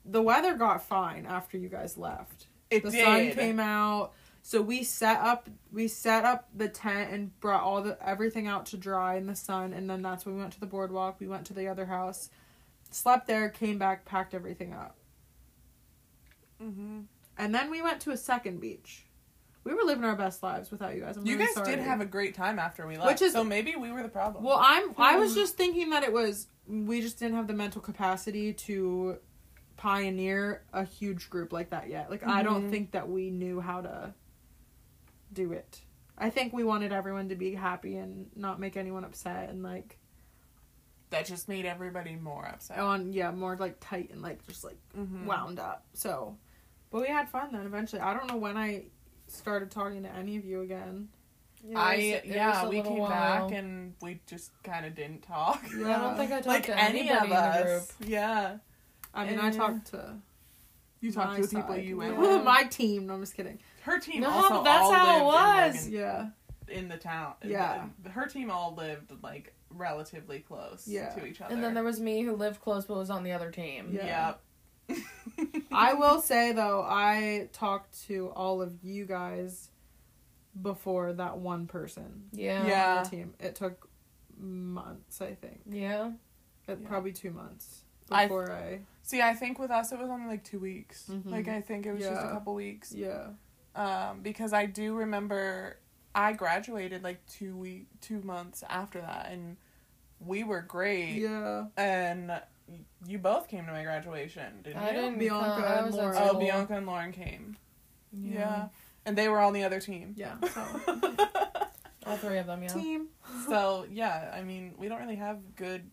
the weather got fine after you guys left. It the did. sun came out. So we set up we set up the tent and brought all the everything out to dry in the sun and then that's when we went to the boardwalk. We went to the other house slept there came back packed everything up. Hmm and then we went to a second beach we were living our best lives without you guys I'm You really guys sorry. did have a great time after we left, Which is- so maybe we were the problem. well i'm i was just thinking that it was we just didn't have the mental capacity to pioneer a huge group like that yet like i don't Mhm. think that we knew how to do it i think we wanted everyone to be happy and not make anyone upset and like that just made everybody more upset. on yeah more like tight and like just like Mhm. wound up so but we had fun then eventually i don't know when i started talking to any of you again It I was- it yeah, we came while. back and we just kind of didn't talk. Yeah. I don't think I talked like to any anybody of in the group. us. Yeah, i mean i Eh. talked to you talked to the people you went Yeah. with. [LAUGHS] my team no i'm just kidding Her team No, also that's all how it was. In, yeah in the town. Yeah. The- her team all lived like relatively close Yeah. to each other. And then there was me who lived close but was on the other team. Yeah. Yep. I will say though, I talked to all of you guys before that one person Yeah. Yeah. on the team. It took months, I think. Yeah. It, Yeah. Probably two months I- before I, See, I think with us it was only like two weeks. Mhm. Like I think it was just a couple weeks. yeah. Um, because I do remember I graduated like two week two months after that, and we were great. Yeah. And y- you both came to my graduation, didn't I you? didn't Bianca come. And Lauren. Oh. Bianca and Lauren came. Yeah. and they were on the other team. Yeah. So, [LAUGHS] oh. All three of them, yeah. team. so yeah, I mean, we don't really have good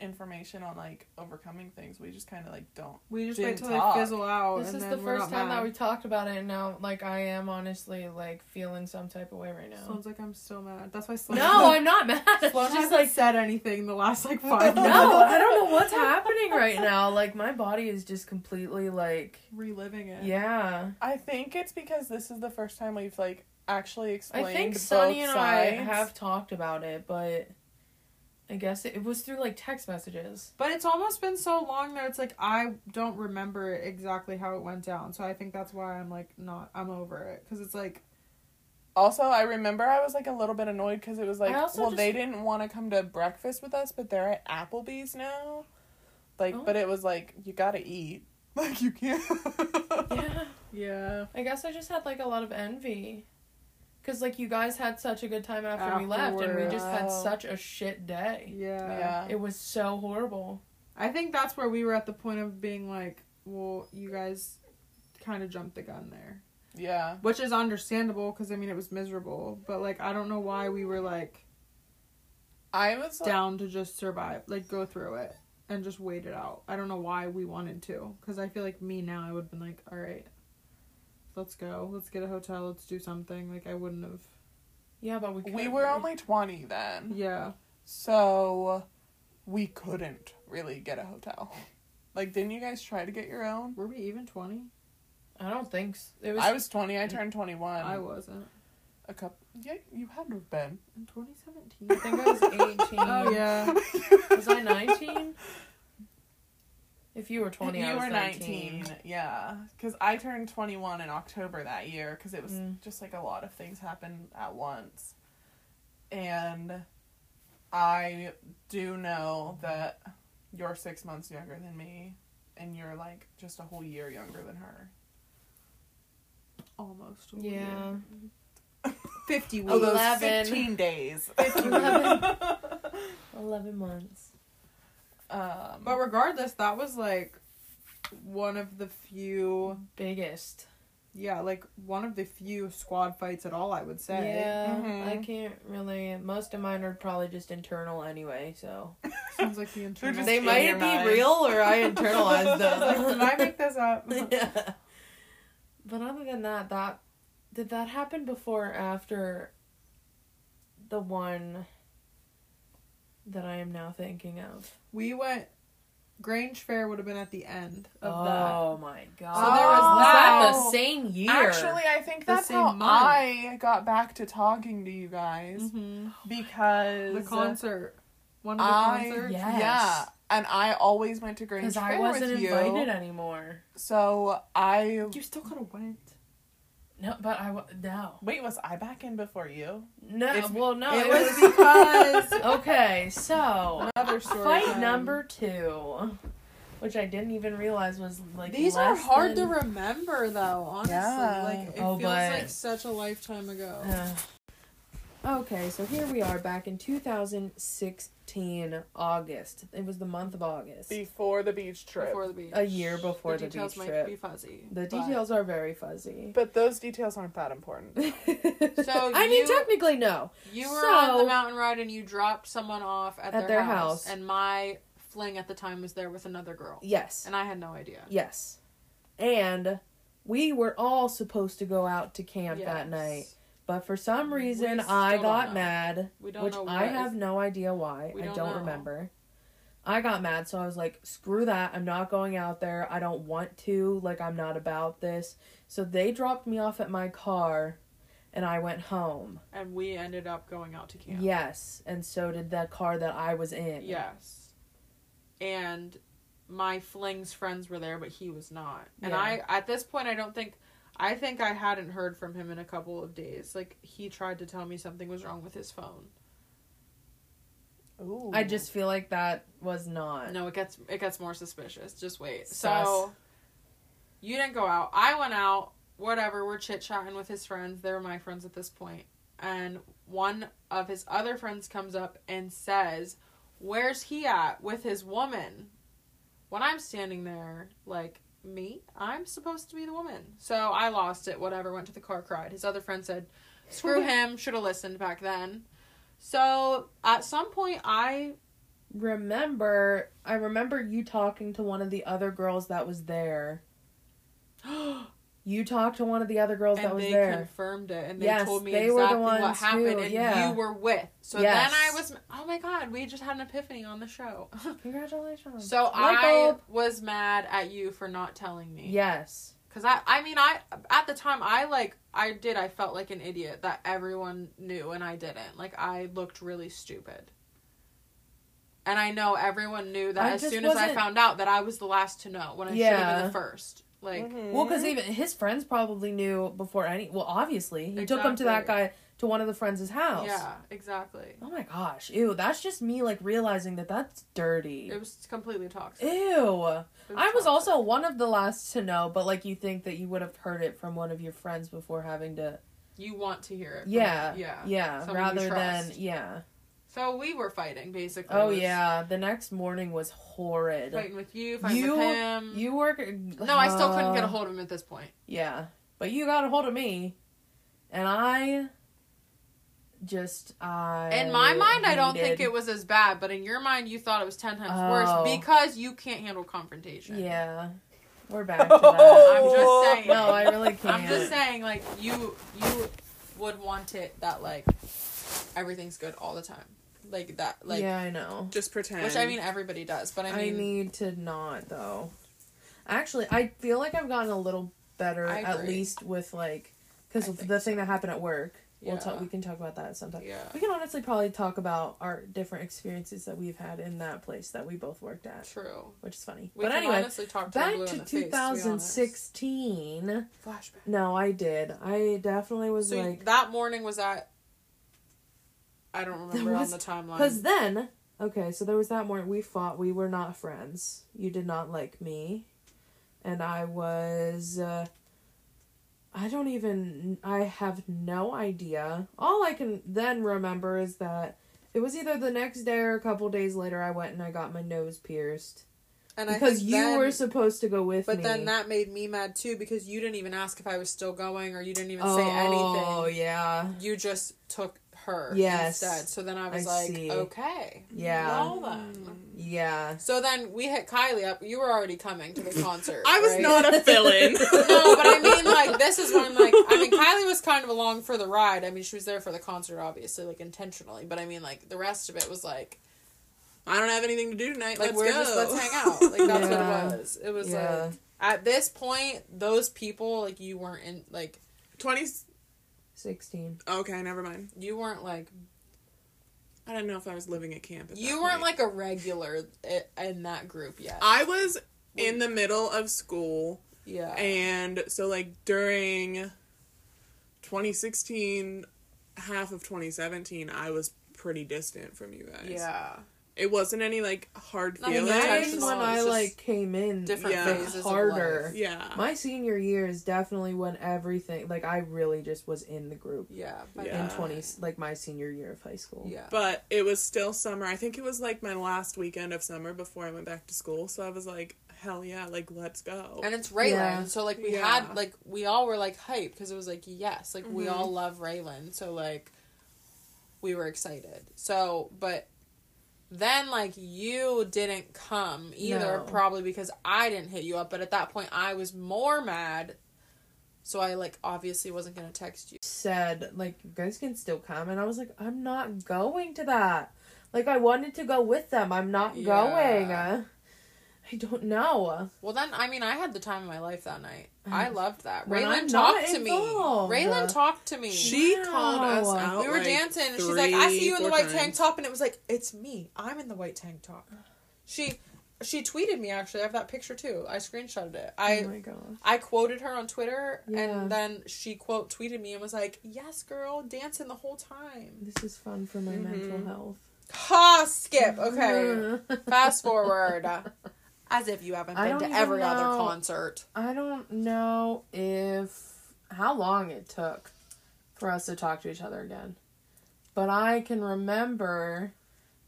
information on like overcoming things. We just kind of like don't. We just Didn't wait till talk. they fizzle out. This and is then the we're first not time that we talked about it, and now, like, I am honestly like feeling some type of way right now. Sounds like I'm still mad. That's why Sloan No, I'm not mad. It's Sloan just hasn't like said anything in the last like five no, minutes. I don't know what's [LAUGHS] happening right now. Like my body is just completely like Reliving it. yeah. I think it's because this is the first time we've like actually explained I think Sunny and sides. I have talked about it, but I guess it, it was through like text messages. But it's almost been so long that it's like I don't remember exactly how it went down. So I think that's why I'm like not I'm over it because it's like Also, I remember I was like a little bit annoyed because it was like, well, just- they didn't want to come to breakfast with us, but they're at Applebee's now. Like, Oh. but it was like you gotta eat. [LAUGHS] Like you can't. Yeah. [LAUGHS] yeah. I guess I just had like a lot of envy. Cause like you guys had such a good time after we left, and we just had such a shit day. Yeah. Yeah. It was so horrible. I think that's where we were at the point of being like, well, you guys kind of jumped the gun there. Yeah. Which is understandable because I mean it was miserable, but like I don't know why we were like I was like, down to just survive, like go through it and just wait it out. I don't know why we wanted to because I feel like me now I would have been like, all right, let's go, let's get a hotel, let's do something. Like I wouldn't have. Yeah, but we we couldn't. were only 20 then. Yeah. So we couldn't really get a hotel. Like, didn't you guys try to get your own? Were we even twenty? I don't think so. it was. I was 20. I mm. turned 21. I wasn't. A couple. Yeah, you had to have been. In twenty seventeen. I think I was eighteen. [LAUGHS] Oh yeah. Was I nineteen? [LAUGHS] If you were twenty, you I was were 19. 19. Yeah. Because I turned 21 in October that year because it was Mm. just like a lot of things happened at once. And I do know that you're six months younger than me and you're like just a whole year younger than her. Almost. Yeah. Fifty weeks. Oh, Eleven. 15 days. Eleven. [LAUGHS] Eleven months. Um, But regardless, that was like one of the few Biggest. yeah, like one of the few squad fights at all. I would say. Yeah, Mhm. I can't really. Most of mine are probably just internal anyway, so [LAUGHS] Sounds like the internal. just they might be real or I [LAUGHS] internalized them. Did I make this up? [LAUGHS] yeah. But other than that, that did that happen before or after the one that I am now thinking of? We went. Grange Fair would have been at the end of that. oh my god! So there was was that that. the same year? Actually, I think that's how month. I got back to talking to you guys. Mm-hmm. because The concert. One of the I concerts. Yes. yeah, and I always went to Grange Fair. because Fair I wasn't with you. invited anymore. So I You still could have went. No, but I wa- no wait. Was I back in before you? no. If- well, no, it it was was because [LAUGHS] okay. So another story. fight time. number two, which I didn't even realize was like These are hard than- to remember, though. Honestly, Yeah. like it Oh, feels but- like such a lifetime ago. Uh, okay, so here we are back in 2016 August. It was the month of August. Before the beach trip. Before the beach. A year before the details beach might be fuzzy. the but- details are very fuzzy. But those details aren't that important. [LAUGHS] So [LAUGHS] I mean, technically, no. You were So- on the mountain ride and you dropped someone off at, At their, their house, house. and my fling at the time was there with another girl, Yes. and I had no idea. Yes. And we were all supposed to go out to camp that night. But for some reason, I got mad, We don't which I have no idea why. We I don't don't know. remember. I got mad, so I was like, screw that. I'm not going out there. I don't want to. Like, I'm not about this. So they dropped me off at my car, and I went home. and we ended up going out to camp. Yes. And so did the car that I was in. Yes. And my fling's friends were there, but he was not. And Yeah. I, at this point, I don't think, I think I hadn't heard from him in a couple of days. Like he tried to tell me something was wrong with his phone. Ooh. I just feel like that was not. No, it gets it gets more suspicious. Just wait. Sus. So you didn't go out. I went out. Whatever. We're chit chatting with his friends. They're my friends at this point. And one of his other friends comes up and says, "Where's he at with his woman?" When I'm standing there, like me, I'm supposed to be the woman. So I lost it. Whatever. Went to the car, cried. His other friend said, "Screw [LAUGHS] him. Should have listened back then." So at some point, I remember I remember you talking to one of the other girls that was there. [GASPS] [GASPS] [GASPS] You talked to one of the other girls that and was they there. confirmed it and they Yes, told me they were the exactly what happened who- and yeah. you were with so Yes. then i was oh my god we just had an epiphany on the show [LAUGHS] Congratulations. so Light i bulb. was mad at you for not telling me Yes. because i i mean i at the time i like i did i felt like an idiot that everyone knew and i didn't like i looked really stupid and i know everyone knew that I as soon as i found out that i was the last to know when i should have been the first like Mhm. Well, because even his friends probably knew before any. Well, obviously, he took him to that guy to one of the friends' house. yeah exactly Oh my gosh! Ew, that's just me like realizing that that's dirty. it was completely toxic Ew. It I was toxic. also one of the last to know, but like you think that you would have heard it from one of your friends before having to. you want to hear it. Yeah. yeah, Yeah. Rather than yeah. So we were fighting basically. Oh was yeah. The next morning was horrid. fighting with you, fighting You- with him. You work. no, I still couldn't get a hold of him at this point. Yeah, but you got a hold of me, and I just I. In my mind, I don't think it was as bad, but in your mind, you thought it was ten times Oh. worse because you can't handle confrontation. Yeah, we're back to that. [LAUGHS] I'm just [LAUGHS] saying. no, I really can't. [LAUGHS] I'm just saying, like you, you would want it that like everything's good all the time, like that, like yeah, I know. Just pretend. which I mean everybody does, but I mean I, need to not though. Actually, I feel like I've gotten a little better at least with like because I of think the thing that happened at work. We'll Yeah. talk. We can talk about that sometime. yeah, We can honestly probably talk about our different experiences that we've had in that place that we both worked at, true. which is funny. We but can anyway, honestly talk to back to the face, to 2016. Flashback. No, I did. I definitely was So like, that morning was at. I don't remember was- on the timeline. because then, okay, so there was that morning we fought. We were not friends. You did not like me, and I was. Uh, I don't even. I have no idea. All I can then remember is that it was either the next day or a couple days later. I went and I got my nose pierced. And I because you then- were supposed to go with But me. But then that made me mad too because you didn't even ask if I was still going or you didn't even oh, say anything. Oh yeah. You just took her Yes. instead. So then I was I like, see. okay. Yeah. Well then. Yeah. So then we hit Kylie up. You were already coming to the concert. [LAUGHS] I was right? not a [LAUGHS] fill-in. no, but I mean, like, this is when, like, I mean, Kylie was kind of along for the ride. I mean, she was there for the concert, obviously, like, intentionally. But I mean, like, the rest of it was like, I don't have anything to do tonight. like, let's we're go. just, let's hang [LAUGHS] out. Like, that's Yeah. what it was. It was Yeah. like, at this point, those people, like, you weren't in, like, 20. 16. Okay, never mind. you weren't, like, I don't know if I was living at camp. At you that weren't, point. like, a regular in that group yet. I was in the middle of school, yeah. and so like during 2016, half of 2017, I was pretty distant from you guys. yeah. It wasn't any like hard feelings. That is when I like came in different Yeah. phases of harder. life. Yeah. My senior year is definitely when everything like I really just was in the group Yeah. Yeah. in 20 like my senior year of high school. Yeah. But it was still summer. I think it was like my last weekend of summer before I went back to school. So I was like, hell yeah, like let's go. And it's Raylan, Yeah. so like we Yeah. had like we all were like hyped because it was like yes, like we Mhm. all love Raylan, so like we were excited. So, but then like you didn't come either, No. probably because I didn't hit you up. But at that point, I was more mad, so I like obviously wasn't gonna text you. Said like you guys can still come and I was like I'm not going to that. Like I wanted to go with them. I'm not Yeah. going. I don't know. Well, then I mean I had the time of my life that night. I loved that. When I'm Raylan talked to me. involved. Raylan talked to me. she Wow. called us out. we were like, dancing and she's like i see you in the three, white four tank times. top and it was like it's me i'm in the white tank top she she tweeted me actually i have that picture too i screenshotted it oh i my gosh. i quoted her on twitter Yeah. and then she quote tweeted me and was like yes girl dancing the whole time This is fun for my mental mm-hmm. health. ha skip okay [LAUGHS] fast forward as if you haven't I been to every other concert I don't know if how long it took for us to talk to each other again. But I can remember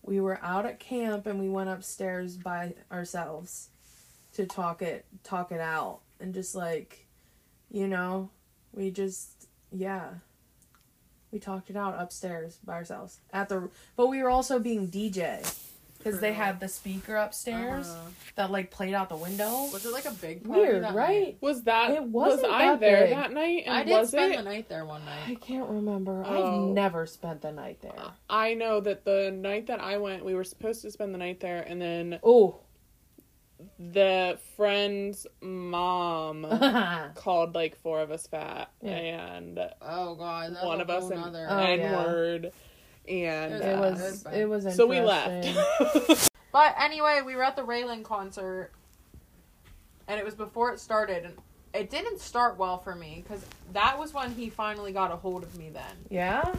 we were out at camp and we went upstairs by ourselves to talk it talk it out and just like you know, we just yeah. We talked it out upstairs by ourselves at the but we were also being DJ cuz they had the speaker upstairs Uh-huh. that like played out the window. was it like a big party Weird, that right? night? Was that It was wasn't I that there big. that night? And i did was spend it? the night there one night. I can't remember. Oh. I've never spent the night there. I know that the night that I went, we were supposed to spend the night there, and then Oh. the friend's mom [LAUGHS] [LAUGHS] called like four of us fat, Yeah. and oh god one of us whole an nother- Oh, N yeah. Word, and It it uh, was it was so we left. [LAUGHS] But anyway, we were at the Raylan concert, and it was before it started, and it didn't start well for me because that was when he finally got a hold of me. Then Yeah.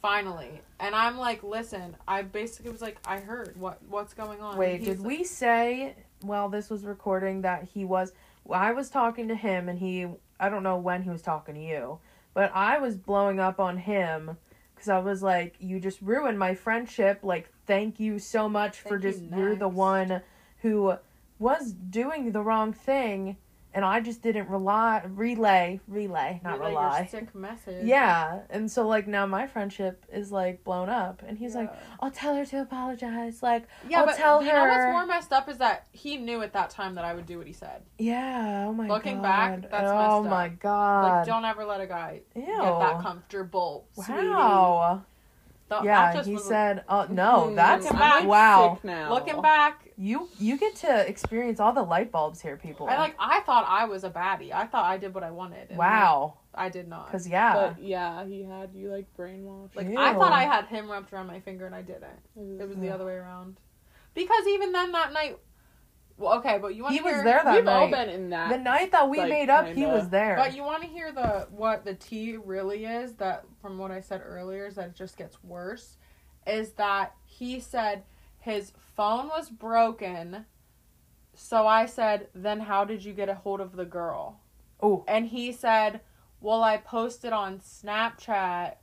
finally, and I'm like, listen, I basically was like, I heard what what's going on. Wait, did he's we say while this was recording that he was I was talking to him and he I don't know when he was talking to you, but I was blowing up on him cuz I was like you just ruined my friendship like thank you so much for Thank you, just you're the one who was doing the wrong thing and I just didn't rely relay relay not relay rely. sick message. Yeah, and so like now my friendship is like blown up and he's like I'll tell her to apologize like yeah, I'll but tell you know what's more messed up is that he knew at that time that I would do what he said. Yeah. Oh my Looking god. back, that's oh messed my god. Like, don't ever let a guy Ew. get that comfortable. wow. Th- that yeah, he said, "Oh no, Hmm, that's back- wow. Now. Looking back, You you get to experience all the light bulbs here, people. I like. I thought I was a baddie. I thought I did what I wanted. and wow, I did not. because yeah, But yeah, he had you like brainwashed. Like Ew. I thought I had him wrapped around my finger and I didn't. It was the other way around. Because even then that night, well, okay, but you want he to was hear, there that We've night. all been in that. the night that we like, made up, he kinda- was there. But you want to hear the what the tea really is that from what I said earlier is that it just gets worse. Is that he said his phone was broken. So I said, then how did you get a hold of the girl? oh, And he said, Well, I posted on Snapchat.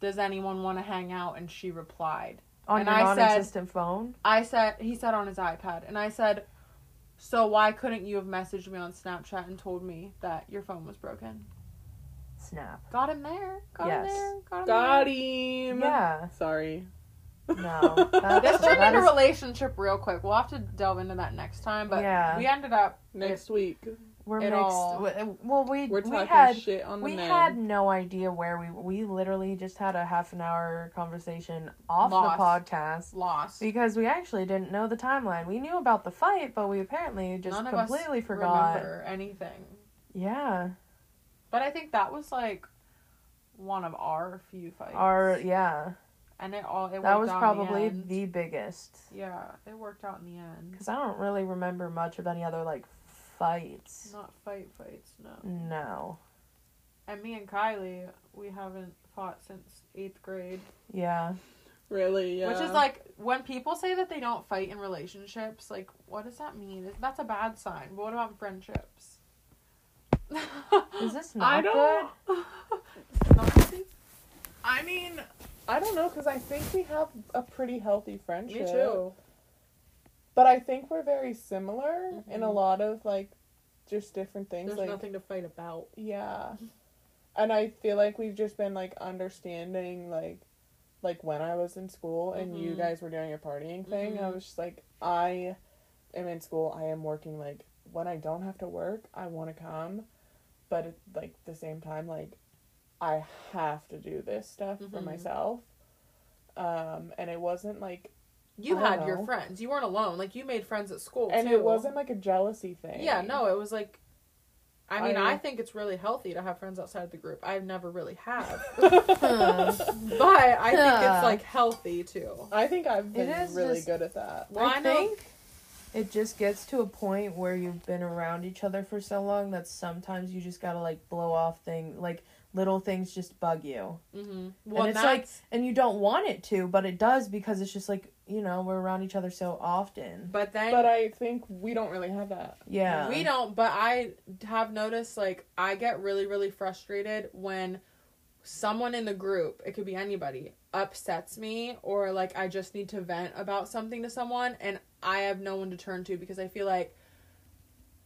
Does anyone want to hang out? And she replied. on and your I said- non-existent phone. I said, He said on his iPad. And I said, So why couldn't you have messaged me on Snapchat and told me that your phone was broken? Snap. Got him there. Got Yes. him there. Got him Got there. him. Yeah. Sorry. No. [LAUGHS] That's, This turned that into is- relationship real quick. We'll have to delve into that next time. But Yeah. we ended up Next week, we're mixed. all- Well, we we're we had shit on the we men. had no idea where we we literally just had a half an hour conversation off Lost. the podcast lost. because we actually didn't know the timeline. We knew about the fight, but we apparently just None of completely us forgot. remember anything. Yeah. But I think that was like one of our few fights. Our yeah. and it all it That was out probably the, the biggest yeah. It worked out in the end. because I don't really remember much of any other like fights. Not fight fights, no. No. And me and Kylie, we haven't fought since eighth grade. Yeah. really, yeah. Which is like when people say that they don't fight in relationships, like what does that mean? That's a bad sign. But what about friendships? Is this [LAUGHS] I not don't. good? Not? [LAUGHS] I mean, I don't know because I think we have a pretty healthy friendship. Me too. But I think we're very similar in a Mhm. lot of like just different things. There's like nothing to fight about. yeah, and I feel like we've just been like understanding like like when I was in school and you Mhm. guys were doing your partying thing. I Mhm. was just like I am in school. I am working like when I don't have to work. I want to come, but at like the same time like I have to do this stuff for Mhm. myself. Um, and it wasn't like You I don't had your friends. You weren't alone. Like you made friends at school and too. it wasn't like a jealousy thing. Yeah, no, it was like. I mean, I- I, think it's really healthy to have friends outside of the group. I've never really have, [LAUGHS] but I think Yeah. it's like healthy too. I think I've been is really just- good at that. Well, I I know- think it just gets to a point where you've been around each other for so long that sometimes you just gotta like blow off thing like little things just bug you Mm-hmm. Well, it's and like- and you don't want it to but it does because it's just like you know we're around each other so often but then But I think we don't really have that. yeah We don't, but I have noticed like I get really, really frustrated when someone in the group, it could be anybody, upsets me or like I just need to vent about something to someone and I have no one to turn to because I feel like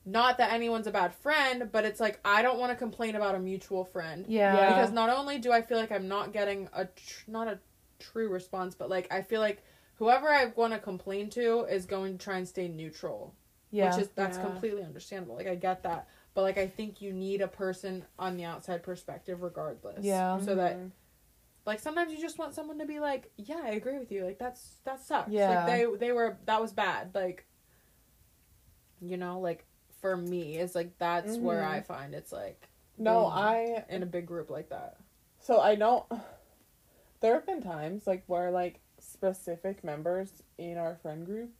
not that anyone's a bad friend, but it's like I don't want to complain about a mutual friend. yeah, Yeah. Because not only do I feel like I'm not getting a tr- not a true response, but like I feel like whoever I want to complain to is going to try and stay neutral yeah which is that's Yeah. completely understandable. Like I get that, but like I think you need a person on the outside perspective regardless. Yeah. So that Mhm. like sometimes you just want someone to be like, yeah, I agree with you. Like that's that sucks. Yeah. Like they they were that was bad. Like you know, like for me, it's like that's where Mhm. I find it's like no, Mm. I in a big group like that. so I don't. [SIGHS] There have been times like where like specific members in our friend group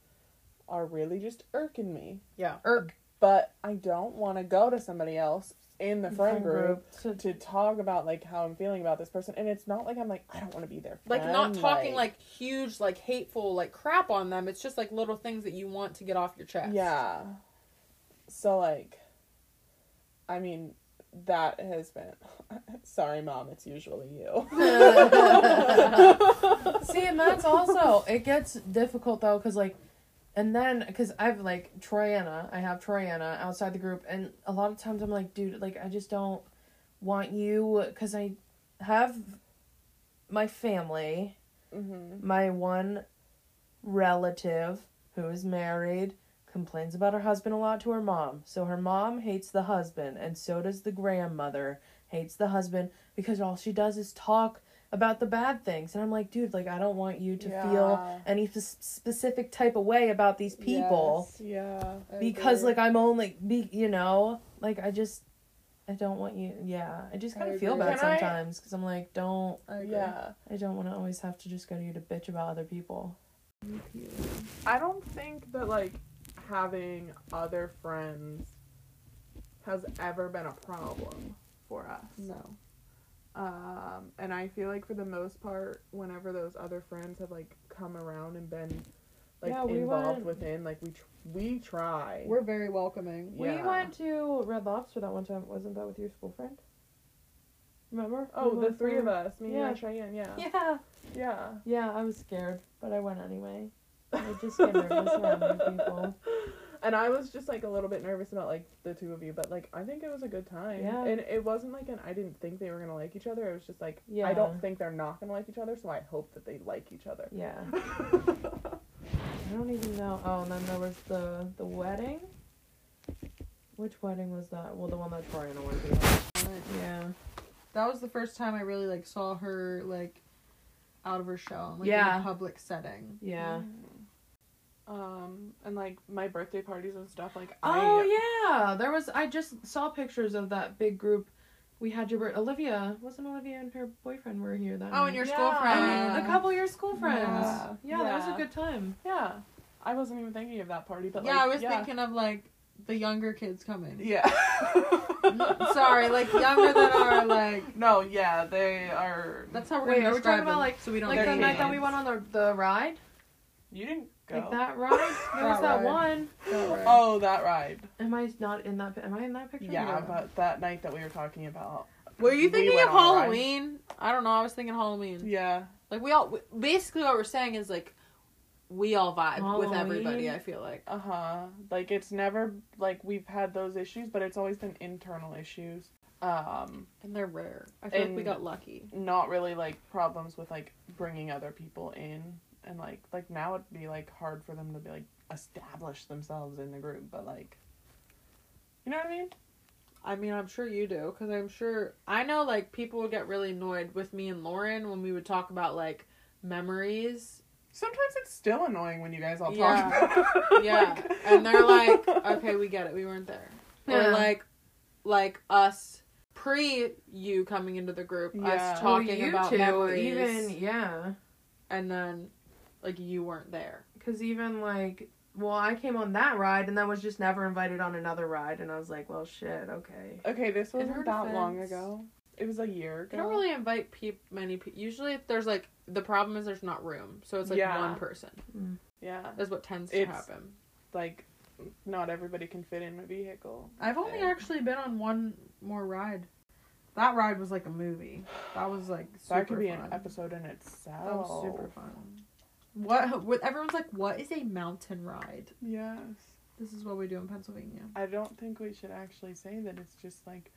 are really just irking me, Yeah. Irk. but I don't want to go to somebody else in the friend, group, to- to talk about like how I'm feeling about this person, and it's not like I'm like I don't want to be there. Like not talking like huge, like hateful, like crap on them. It's just like little things that you want to get off your chest. Yeah. So like I mean that has been [LAUGHS] sorry mom, it's usually you. [LAUGHS] See, and that's also it gets difficult though, cause like, and then cause I've like Troyana, I have Troyana outside the group, and a lot of times I'm like, dude, like I just don't want you, cause I have my family, hmm my one relative who is married complains about her husband a lot to her mom. So her mom hates the husband, and so does the grandmother hates the husband because all she does is talk about the bad things. And I'm like, dude, like I don't want you to feel any sp- specific type of way about these people Yes, yeah. I because agree. like I'm only be you know like I just. I don't want you. Yeah, I just kind of feel bad Can sometimes because I'm like, don't. I. Yeah. I don't want to always have to just go to you to bitch about other people. I don't think that like having other friends has ever been a problem for us. No. Um, and I feel like for the most part, whenever those other friends have like come around and been like Yeah, we involved went- within, like we tr- we try. We're very welcoming. We went to Red Lobster that one time. Wasn't that with your school friend? Remember? oh, We the three for- of us, me Yeah. and Cheyenne, yeah, Yeah. yeah. Yeah, I was scared, but I went anyway. [LAUGHS] I just get nervous around new people. [LAUGHS] and I was just like a little bit nervous about like the two of you, but like I think it was a good time. Yeah. And it wasn't like an I didn't think they were gonna like each other. It was just like Yeah. I don't think they're not gonna like each other, so I hope that they like each other. Yeah. [LAUGHS] I don't even know. Oh, and then there was the the wedding. Which wedding was that? Well, the one that Troy and I went to. Yeah. That was the first time I really like saw her like out of her shell, like in a public setting. Yeah. Mm. Um, and like my birthday parties and stuff, like Oh I, yeah, there was. I just saw pictures of that big group. We had your bir- Olivia. Wasn't Olivia and her boyfriend were here that Oh, night? and your Yeah. school friend. And a couple of your school friends. Yeah. Yeah, that was a good time. yeah, I wasn't even thinking of that party, but yeah, like, I was yeah. thinking of like the younger kids coming. Yeah. [LAUGHS] Sorry, like younger than our [LAUGHS] like. No, yeah, they are. That's how we're Wait, gonna are we describe talking about, like- so we don't Like the get night that we went on the the ride, You didn't go. like that ride. [LAUGHS] There was That that ride. one. Oh, Oh, that ride. Am I not in that? pi- Am I in that picture? Yeah, Yeah. but that night that we were talking about. Were you we thinking went of on a ride. Halloween? I don't know. I was thinking Halloween. Yeah. Like we all basically what we're saying is like we all vibe with everybody. I feel like. Uh huh. Like it's never like we've had those issues, but it's always been internal issues. Um, And they're rare. I feel like we got lucky. not really like problems with like bringing other people in, and like like now it'd be like hard for them to be like establish themselves in the group, but like, you know what I mean? I mean, I'm sure you do, because I'm sure I know like people would get really annoyed with me and Lauren when we would talk about like memories. Sometimes it's still annoying when you guys all Yeah. talk. [LAUGHS] Yeah, Like- and they're [LAUGHS] like, "Okay, we get it. We weren't there." Yeah. Or like, like us pre you coming into the group, Yeah. us Well, talking you about two, memories, even yeah, and then like you weren't there. because even like, well, I came on that ride and then was just never invited on another ride, and I was like, well, shit, okay. okay, this wasn't her that long ago. It was a year ago. You don't really invite peop- many people. Usually, there's like the problem is there's not room, so it's like Yeah. one person. Mm. Yeah. That's what tends to It's- happen. Like, not everybody can fit in a vehicle. I've only Yeah. actually been on one more ride. That ride was like a movie. That was like super that could be fun. an episode in itself. That was super fun. What? What? Everyone's like, "What is a mountain ride?" Yes. This is what we do in Pennsylvania. I don't think we should actually say that it's just like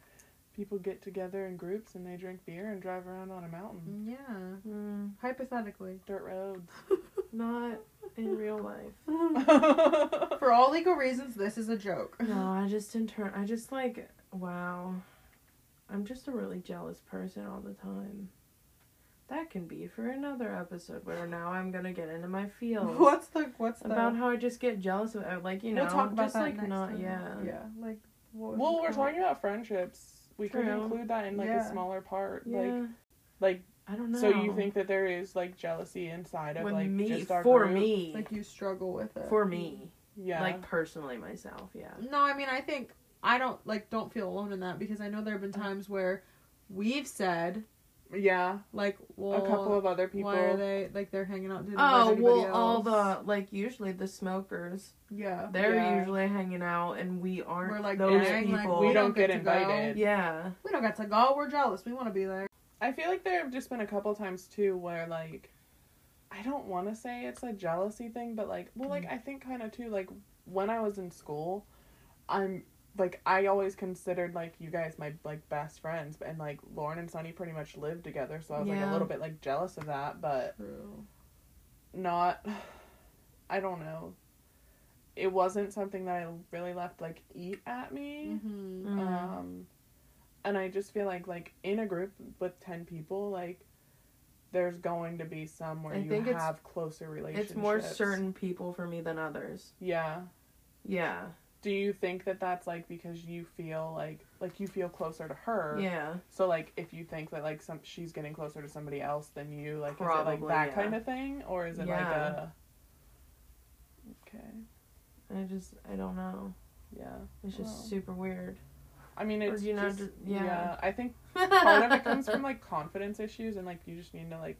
people get together in groups and they drink beer and drive around on a mountain. Yeah, Mm, hypothetically. Dirt roads. [LAUGHS] not in real life. [LAUGHS] [LAUGHS] For all legal reasons, this is a joke. No, I just in turn, I just like, wow, I'm just a really jealous person all the time. That can be for another episode where now I'm gonna get into my feels. [LAUGHS] What's the? What's the? about how I just get jealous of like you know we'll talk about just that like next not time. yeah. Yeah. Like what Well, we're talking about friendships. We could True. include that in like Yeah. a smaller part. yeah Like, like I don't know. so you think that there is like jealousy inside of with like me just our for group? me Like you struggle with it. for me Yeah. like personally myself yeah No, I mean I think I don't like don't feel alone in that because I know there have been uh-huh. times where we've said yeah. like, well, a couple of other people. why are they like they're hanging out? Didn't oh well anybody all the like usually the smokers yeah. they're Yeah. usually hanging out and we aren't We're like those dang, like, people we don't get to go. invited. yeah We don't get to go. We're jealous. We want to be there. I feel like there have just been a couple times too where like I don't want to say it's a jealousy thing, but like well like mm. I think kind of too like when I was in school, I'm like I always considered like you guys my like best friends and like Lauren and Sunny pretty much lived together, so I was like a little bit like jealous of that, but True. not I don't know. It wasn't something that I really left like eat at me. Mm-hmm. Mm. Um, and I just feel like like in a group with ten people, like there's going to be some where I you think have closer relationships. it's more certain people for me than others Yeah. yeah Do you think that that's like because you feel like like you feel closer to her? yeah So like if you think that like some she's getting closer to somebody else than you, like is it Probably, like that yeah. kind of thing, or is it like a okay? i just i don't know Yeah. it's just Well. super weird I mean, it's do you know, just, just- yeah. yeah. I think [LAUGHS] part of it comes from like confidence issues and like you just need to like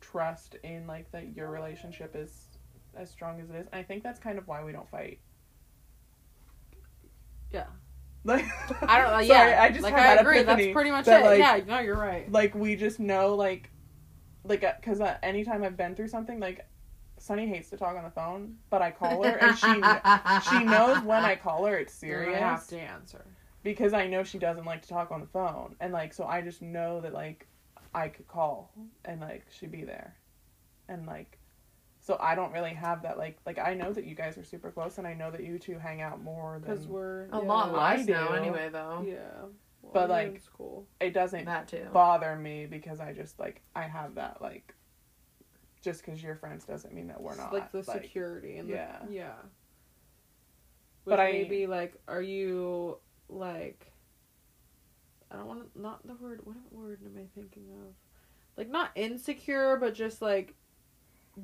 trust in like that your relationship is as strong as it is. And I think that's kind of why we don't fight. Yeah. Like I don't know. [LAUGHS] Sorry, Yeah, I just like I agree. That's pretty much that, it. like- yeah, no, you're right. like we just know like like because uh, anytime I've been through something like Sunny hates to talk on the phone, but I call her and she she knows when I call her it's serious I have to answer. because I know she doesn't like to talk on the phone, and like so I just know that like I could call and like she'd be there, and like so I don't really have that like like I know that you guys are super close, and I know that you two hang out more Because than we're A yeah. lot less now, anyway. Though Yeah. Well, But, like, it's cool. it doesn't that too. bother me because I just like I have that like just because you're friends doesn't mean that we're It's not like the security and yeah. the, yeah. But But I- maybe like, are you like? I don't want to not the word. What word am I thinking of? Like not insecure, but just like,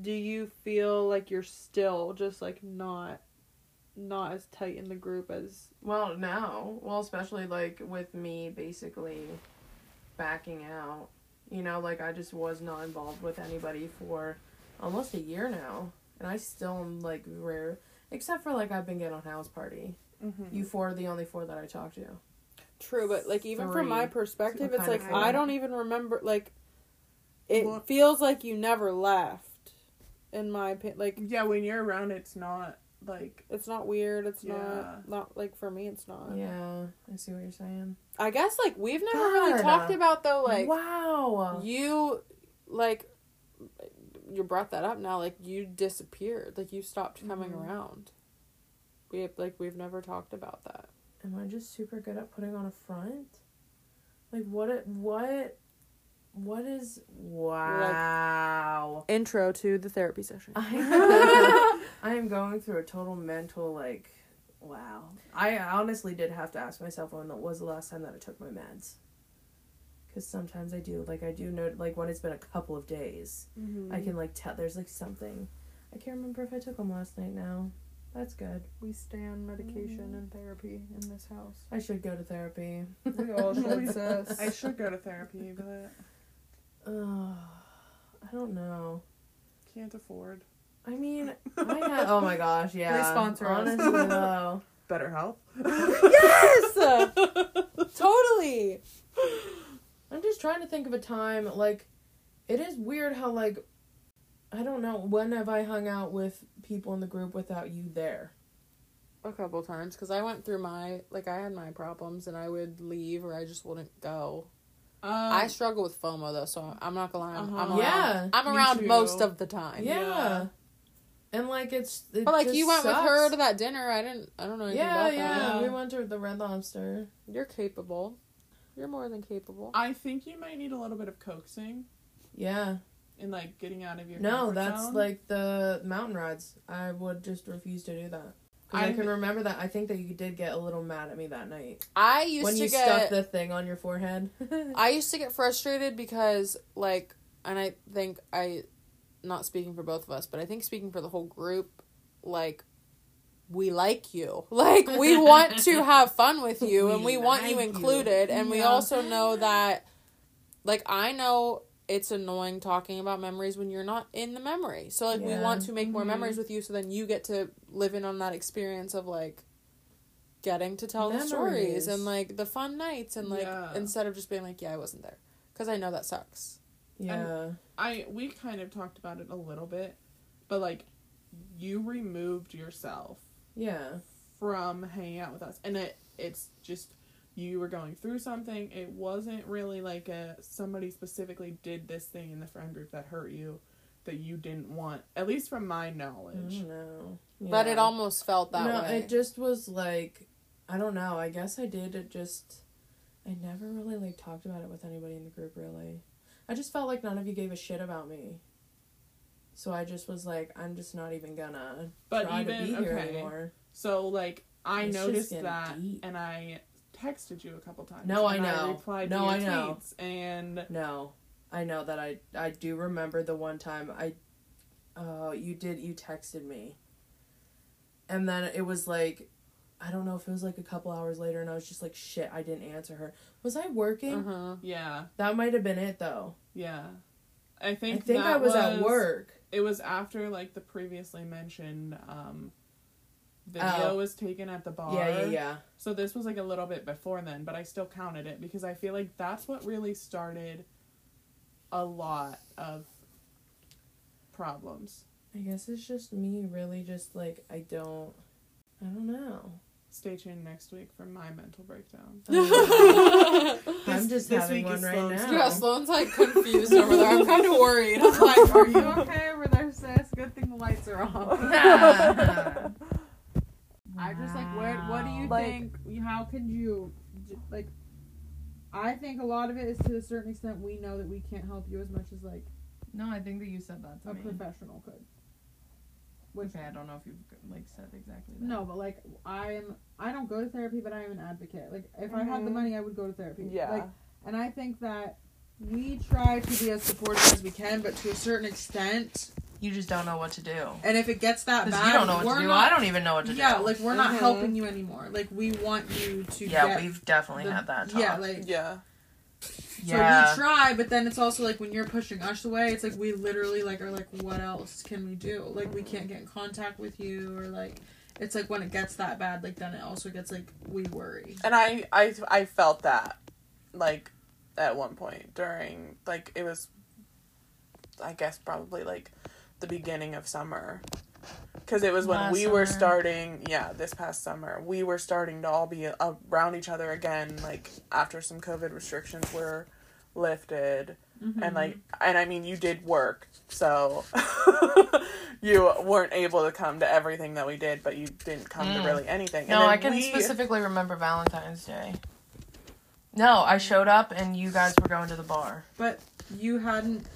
do you feel like you're still just like not, not as tight in the group as Well, now Well, especially like with me basically backing out. You know, like I just was not involved with anybody for almost a year now. And I still am like rare. Except for like I've been getting on house party. Mm-hmm. You four are the only four that I talk to. True, but like even from my perspective, So it's like I don't even remember. Like, it Well- feels like you never left. In my opinion, like yeah, when you're around, it's not like it's not weird. It's Yeah. not not like for me. It's not. Yeah, I see what you're saying. I guess like we've never really God. talked about though. Like wow. you, like you brought that up now. Like you disappeared. Like you stopped coming Mhm. around. We have, like we've never talked about that. Am I just super good at putting on a front? Like what? It, what? What is? Wow. Intro to the therapy session. I, [LAUGHS] I am going through a total mental like. Wow. I honestly did have to ask myself when was the last time that I took my meds. Because sometimes I do. Like I do know. Like when it's been a couple of days, I mm-hmm. can like tell. There's like something. I can't remember if I took them last night. Now, that's good. We stay on medication mm-hmm. and therapy in this house. I should go to therapy. We all should. [LAUGHS] I should go to therapy, but Ugh, I don't know. can't afford. I mean, [LAUGHS] I had. Oh my gosh, yeah. Please sponsor us. Honestly, though. [LAUGHS] BetterHelp. yes, [LAUGHS] totally. I'm just trying to think of a time like it is weird how like I don't know when have I hung out with people in the group without you there. A couple times because I went through my like I had my problems and I would leave or I just wouldn't go. Um, I struggle with FOMO though, so I'm not gonna lie. I'm, I'm Uh-huh. around. Yeah, I'm around too. most of the time. Yeah. Yeah. And like it's it But like just you went sucks. with her to that dinner. I didn't. I don't know anything Yeah, about yeah, that. Yeah. We went to the Red Lobster. You're capable. You're more than capable. I think you might need a little bit of coaxing Yeah. and like getting out of your No, that's zone. like the mountain rides. I would just refuse to do that. I, I- can remember that. I think that you did get a little mad at me that night I used when to you get. stuck the thing on your forehead. [LAUGHS] I used to get frustrated because like, and I think I, not speaking for both of us, but I think speaking for the whole group, like. We like you. [LAUGHS] Like, we want to [LAUGHS] have fun with you and We we want you like you. included. And we also know that, like, I know it's annoying talking about memories when you're not in the memory. So, like, we want to make more Mhm. memories with you so then you get to live in on that experience of, like, getting to tell the stories and, like, the fun nights and, like, Yeah. instead of just being like, yeah, I wasn't there. Because I know that sucks. yeah. I we kind of talked about it a little bit, but like you removed yourself Yeah. from hanging out with us, and it it's just you were going through something. It wasn't really like a somebody specifically did this thing in the friend group that hurt you that you didn't want. At least from my knowledge. Mm, don't know. But it almost felt that no, way. it just was like I don't know. I guess I did it just. I never really like talked about it with anybody in the group. Really, I just felt like none of you gave a shit about me. So I just was like, I'm just not even gonna But try even to be here okay, anymore. so like I It's noticed that, deep. and I texted you a couple times. No, I and know. replied No, via I know. and No, I know that I I do remember the one time I, uh, you did you texted me, and then it was like, I don't know if it was like a couple hours later, and I was just like, shit, I didn't answer her. Was I working? uh-huh. yeah, That might have been it though. yeah. I think I think think that I was, at work. It was after like the previously mentioned um video Oh. was taken at the bar. Yeah, yeah, yeah. So this was like a little bit before then, but I still counted it because I feel like that's what really started a lot of problems. I guess it's just me really just like I don't I don't know. Stay tuned next week for my mental breakdown. [LAUGHS] I'm [LAUGHS] just this having week one is right Sloan's now. Yeah, Sloan's like confused over there. I'm [LAUGHS] kind of worried. I'm like, are you okay over there, sis? Good thing the lights are off. I just like, what? What do you Like- think? How could you, like? I think a lot of it is to a certain extent we know that we can't help you as much as like No, I think that you said that to a me. professional could. Which Okay, I don't know if you've like said exactly that. no, but like I am. I don't go to therapy, but I am an advocate. Like if I had the Mhm. money, I would go to therapy. Yeah. Like, and I think that we try to be as supportive as we can, but to a certain extent, You just don't know what to do. and if it gets that Because bad, you don't know what to do. not. I don't even know what to yeah, do. Yeah, like we're not Mhm. helping you anymore. Like we want you to yeah, get we've definitely the- had that talk. Yeah, like yeah. yeah. So we try, but then it's also like when you're pushing us away, it's like we literally like are like, what else can we do? Like we can't get in contact with you, or like it's like when it gets that bad, like then it also gets like we worry. And I, I, I felt that, like, at one point during, like, it was, I guess, probably like the beginning of summer. Because it was when Last we were starting, yeah, this past summer, we were starting to all be around each other again, like, after some COVID restrictions were lifted. And, like, and I mean, you did work, so [LAUGHS] you weren't able to come to everything that we did, but you didn't come Mm. to really anything. No, and I can we, specifically remember Valentine's Day. No, I showed up and you guys were going to the bar. but you hadn't,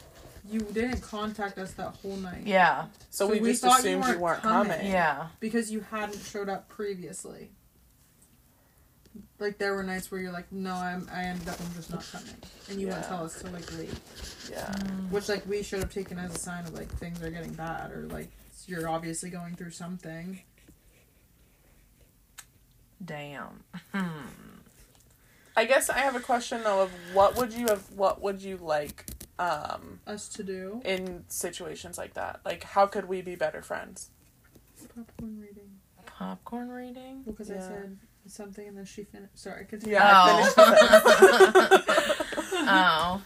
you didn't contact us that whole night. Yeah, So, So we, we just thought assumed you weren't weren't coming. coming. yeah. because you hadn't showed up previously. Like there were nights where you're like, no, I'm, I ended up, I'm just not coming, and you wouldn't tell us to like leave. Yeah. Which like we should have taken as a sign of like things are getting bad or like you're obviously going through something. Damn. Hmm. I guess I have a question though of what would you have what would you like um Us to do in situations like that? Like how could we be better friends? popcorn reading Popcorn reading? because I Yeah. said something and then she finished. Sorry, continue. Yeah. I oh. finished [LAUGHS] [LAUGHS] oh.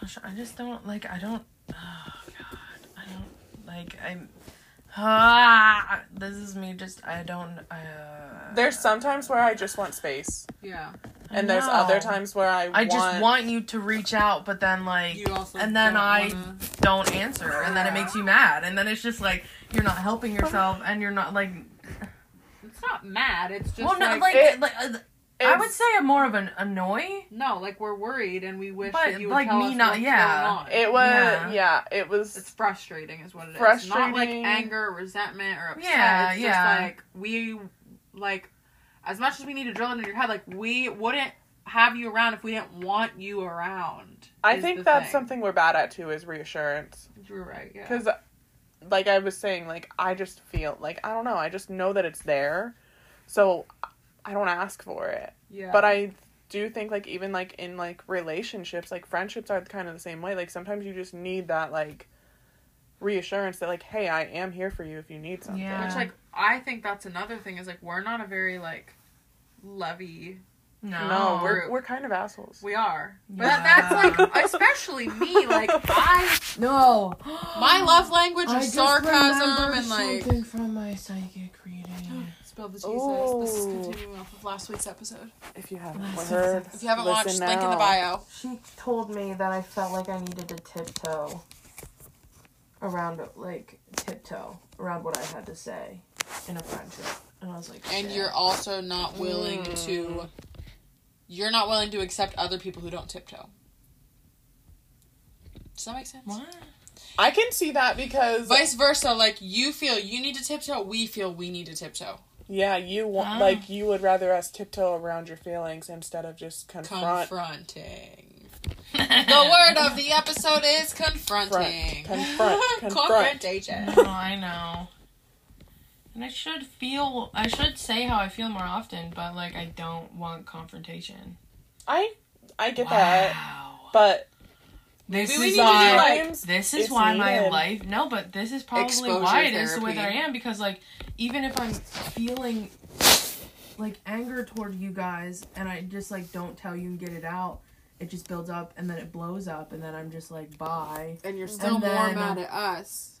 Gosh, I just don't like. I don't. Oh God, I don't like. I'm. Ah, this is me. Just I don't. Uh, There's sometimes where I just want space. Yeah, I And there's other times where I I want, just want you to reach out, but then like you also and then don't I wanna- don't answer, and then it makes you mad, and then it's just like you're not helping yourself, and you're not like. It's not mad. It's just well, no, like, like, it- like uh, I it's- would say I'm more of an annoy. no, like we're worried and we wish But, that you would like, tell me us not- what's yeah. going on. it was Yeah. yeah, it was It's frustrating, is what it is. Not like Frustrating. anger, resentment, or upset. Yeah, it's yeah. just like we, like, as much as we need to drill it in your head, like we wouldn't have you around if we didn't want you around. I think that's thing. something we're bad at too is reassurance. You're right. Yeah. Because, like I was saying, like I just feel like I don't know. I just know that it's there, so I don't ask for it. yeah. But I do think like even like in like relationships, like friendships are kind of the same way. Like sometimes you just need that like reassurance that like, hey, I am here for you if you need something. Yeah. Which like I think that's another thing is like we're not a very like lovey. No, No, we're we're kind of assholes. We are, but Yeah. that's like especially me. Like I, [GASPS] no. my love language [GASPS] I is sarcasm and like. something from my psychic reading. Spill the tea, sis. This is oh. continuing off of last week's episode. If you haven't Listen, heard, If you haven't watched, now. link in the bio. She told me that I felt like I needed to tiptoe around, like tiptoe around what I had to say in a friendship, and I was like, And you're also not willing Mm. to. You're not willing to accept other people who don't tiptoe. Does that make sense? what? I can see that because Vice versa, like you feel you need to tiptoe, we feel we need to tiptoe. yeah, you want Ah. like you would rather us tiptoe around your feelings instead of just confront. Confronting. [LAUGHS] The word of the episode is confronting. Confront. [LAUGHS] Confront. Confrontation. No, [LAUGHS] I know. And I should feel, I should say how I feel more often, but like I don't want confrontation. I I get that, but This is need to do, why. like, this is it's why my life. No, but this is probably Exposure why it is the way that I am because like even if I'm feeling like anger toward you guys and I just like don't tell you and get it out, it just builds up and then it blows up and then I'm just like bye. And you're still more then- mad uh, at us.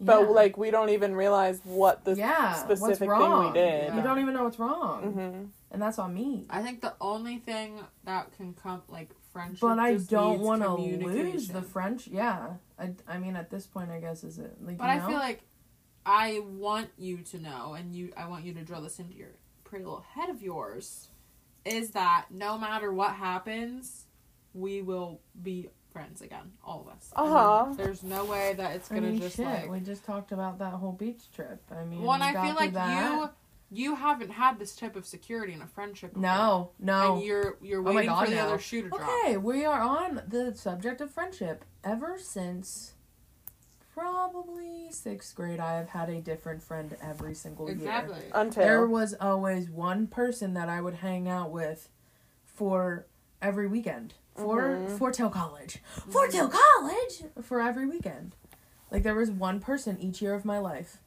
But Yeah. like we don't even realize what the yeah, specific thing we did. You don't even know what's wrong, hmm and that's on me. I think the only thing that can come like friendship, But I don't want to lose the French. Yeah, I, I mean, at this point, I guess is it like. But you I feel like I want you to know, and you, I want you to drill this into your pretty little head of yours, is that no matter what happens, we will be friends again, all of us. Uh-huh. There's no way that it's gonna mean, just shit. like. we just talked about that whole beach trip. I mean, One, I feel like that. you, you haven't had this type of security in a friendship. Before. No, no. And you're you're Oh waiting God, for the no. other shoe to drop. Okay, we are on the subject of friendship. Ever since probably sixth grade, I have had a different friend every single year. Exactly. Until There was always one person that I would hang out with for every weekend. For Mhm. for till college. For till college for every weekend. Like there was one person each year of my life.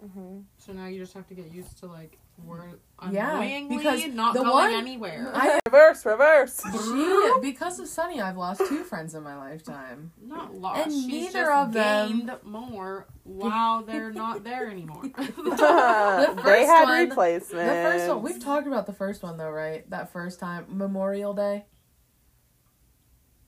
hmm So now you just have to get used to like we're Yeah, annoyingly because not the going one- anywhere. I [LAUGHS] reverse, reverse. she, [LAUGHS] because of Sunny, I've lost two friends in my lifetime. Not lost. And She's neither just of them- gained more while they're not there anymore. [LAUGHS] they first had one- replacements. The first one, we've talked about the first one though, right? That first time, Memorial Day.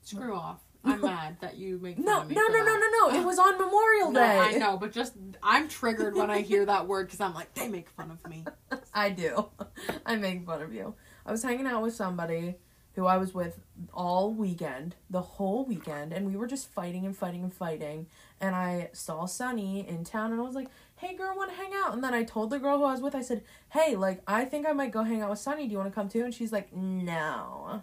Screw off. I'm mad that you make fun No, of me no, no, no, that. no, no. It was on Memorial No, Day. I know, but just I'm triggered when I hear that word because I'm like, they make fun of me. [LAUGHS] I do. [LAUGHS] I make fun of you. I was hanging out with somebody who I was with all weekend, the whole weekend, and we were just fighting and fighting and fighting. And I saw Sunny in town, and I was like, "Hey, girl, want to hang out?" And then I told the girl who I was with, I said, "Hey, like, I think I might go hang out with Sunny. Do you want to come too?" And she's like, "No."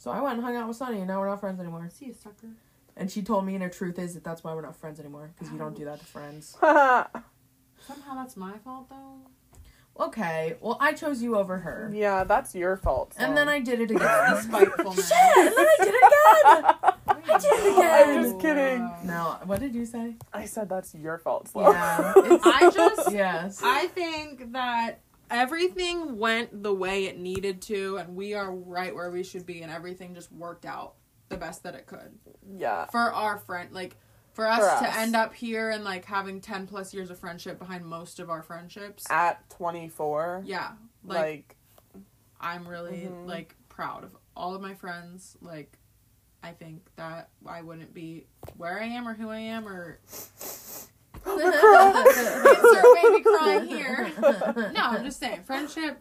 So I went and hung out with Sunny, and now we're not friends anymore. See you, sucker. And she told me, and the truth is that that's why we're not friends anymore because you don't do that to friends. [LAUGHS] Somehow that's my fault though. Okay, well, I chose you over her, yeah, that's your fault. and then I did it again. [LAUGHS] Spiteful Shit! And then I did it again. [LAUGHS] I did it again. I'm just kidding. No, what did you say? I said that's your fault. Sloan. Yeah, it's, I just yes. I think that everything went the way it needed to, and we are right where we should be, and everything just worked out the best that it could yeah. for our friend. Like for us For to end up here and like having ten plus years of friendship behind most of our friendships. At 24, Yeah, like, like, I'm really Mhm. like proud of all of my friends. Like I think that I wouldn't be where I am or who I am or [LAUGHS] [LAUGHS] insert baby crying [LAUGHS] here. No, I'm just saying, [LAUGHS] friendship.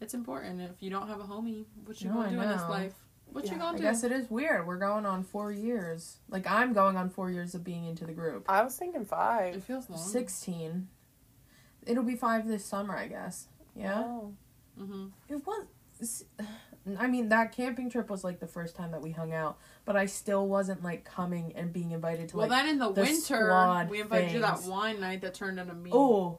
It's important. If you don't have a homie, what you No, gonna I do in this life? What you gonna do? I do? guess it is weird. We're going on four years. Like I'm going on four years of being into the group. I was thinking five. It feels long. Sixteen. It'll be five this summer, I guess. Yeah. Oh. Mm-hmm. It was. I mean, that camping trip was like the first time that we hung out, but I still wasn't like coming and being invited to Well, like. then in the, the winter, we invited you that wine night that turned into me. oh,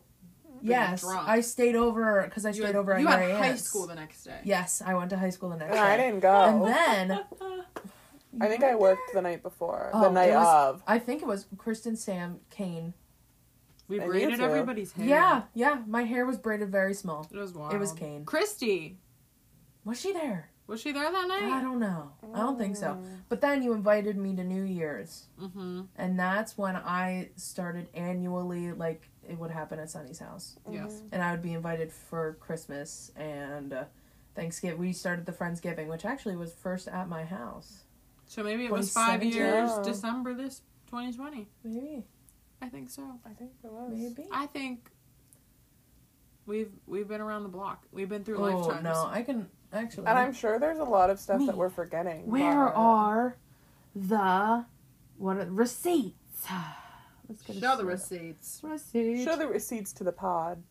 yes, drunk. I stayed over because I you stayed had, over at you had high aunt's. school the next day. Yes, I went to high school the next Yeah, I didn't go. And then [LAUGHS] I think I worked the night before. Oh, the night was- of. I think it was Kristen, Sam, Kane. We braided everybody's hair. Yeah, yeah. My hair was braided very small. It was wild. It was Kane. Christy. Was she there? Was she there that night? I don't know. I don't think so. Mm. But then you invited me to New Year's, Mm-hmm. and that's when I started annually. Like it would happen at Sunny's house, Yes. and I would be invited for Christmas and uh, Thanksgiving. We started the Friendsgiving, which actually was first at my house. So maybe it was five years, Yeah. December this 2020. Maybe, I think so. I think it was. maybe. I think we've we've been around the block. We've been through Oh lifetimes. no, I can actually. And I'm sure there's a lot of stuff that we're forgetting. Where but- are the what are, receipts? [SIGHS] Let's get Show the receipts. Receipts. Show the receipts to the pod.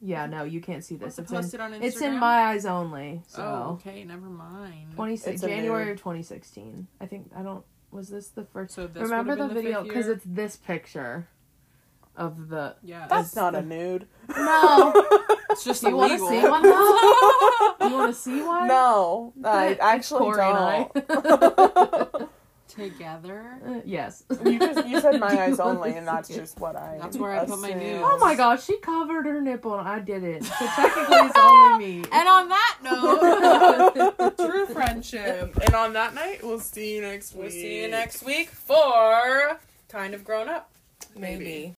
Yeah, no, you can't see this. It's It's in, posted on Instagram. it's in my eyes only. So Oh, okay, never mind. 20, January nude. of 2016. I think I don't. Was this the first? So this Remember the would've video because it's this picture of the. yeah. That's not the- a nude. No, [LAUGHS] [LAUGHS] it's just [LAUGHS] you want to see one though? [LAUGHS] you want to see one? no, [LAUGHS] I actually Corey don't. Together. Uh, yes. you just you said my you eyes only, and that's just what I. That's where I put my assumed. nudes. Oh my gosh, she covered her nipple and I didn't. So technically, it's only me. And on that note, the true friendship. And on that night, we'll see you next week. We'll see you next week for kind of grown up. Maybe. Maybe.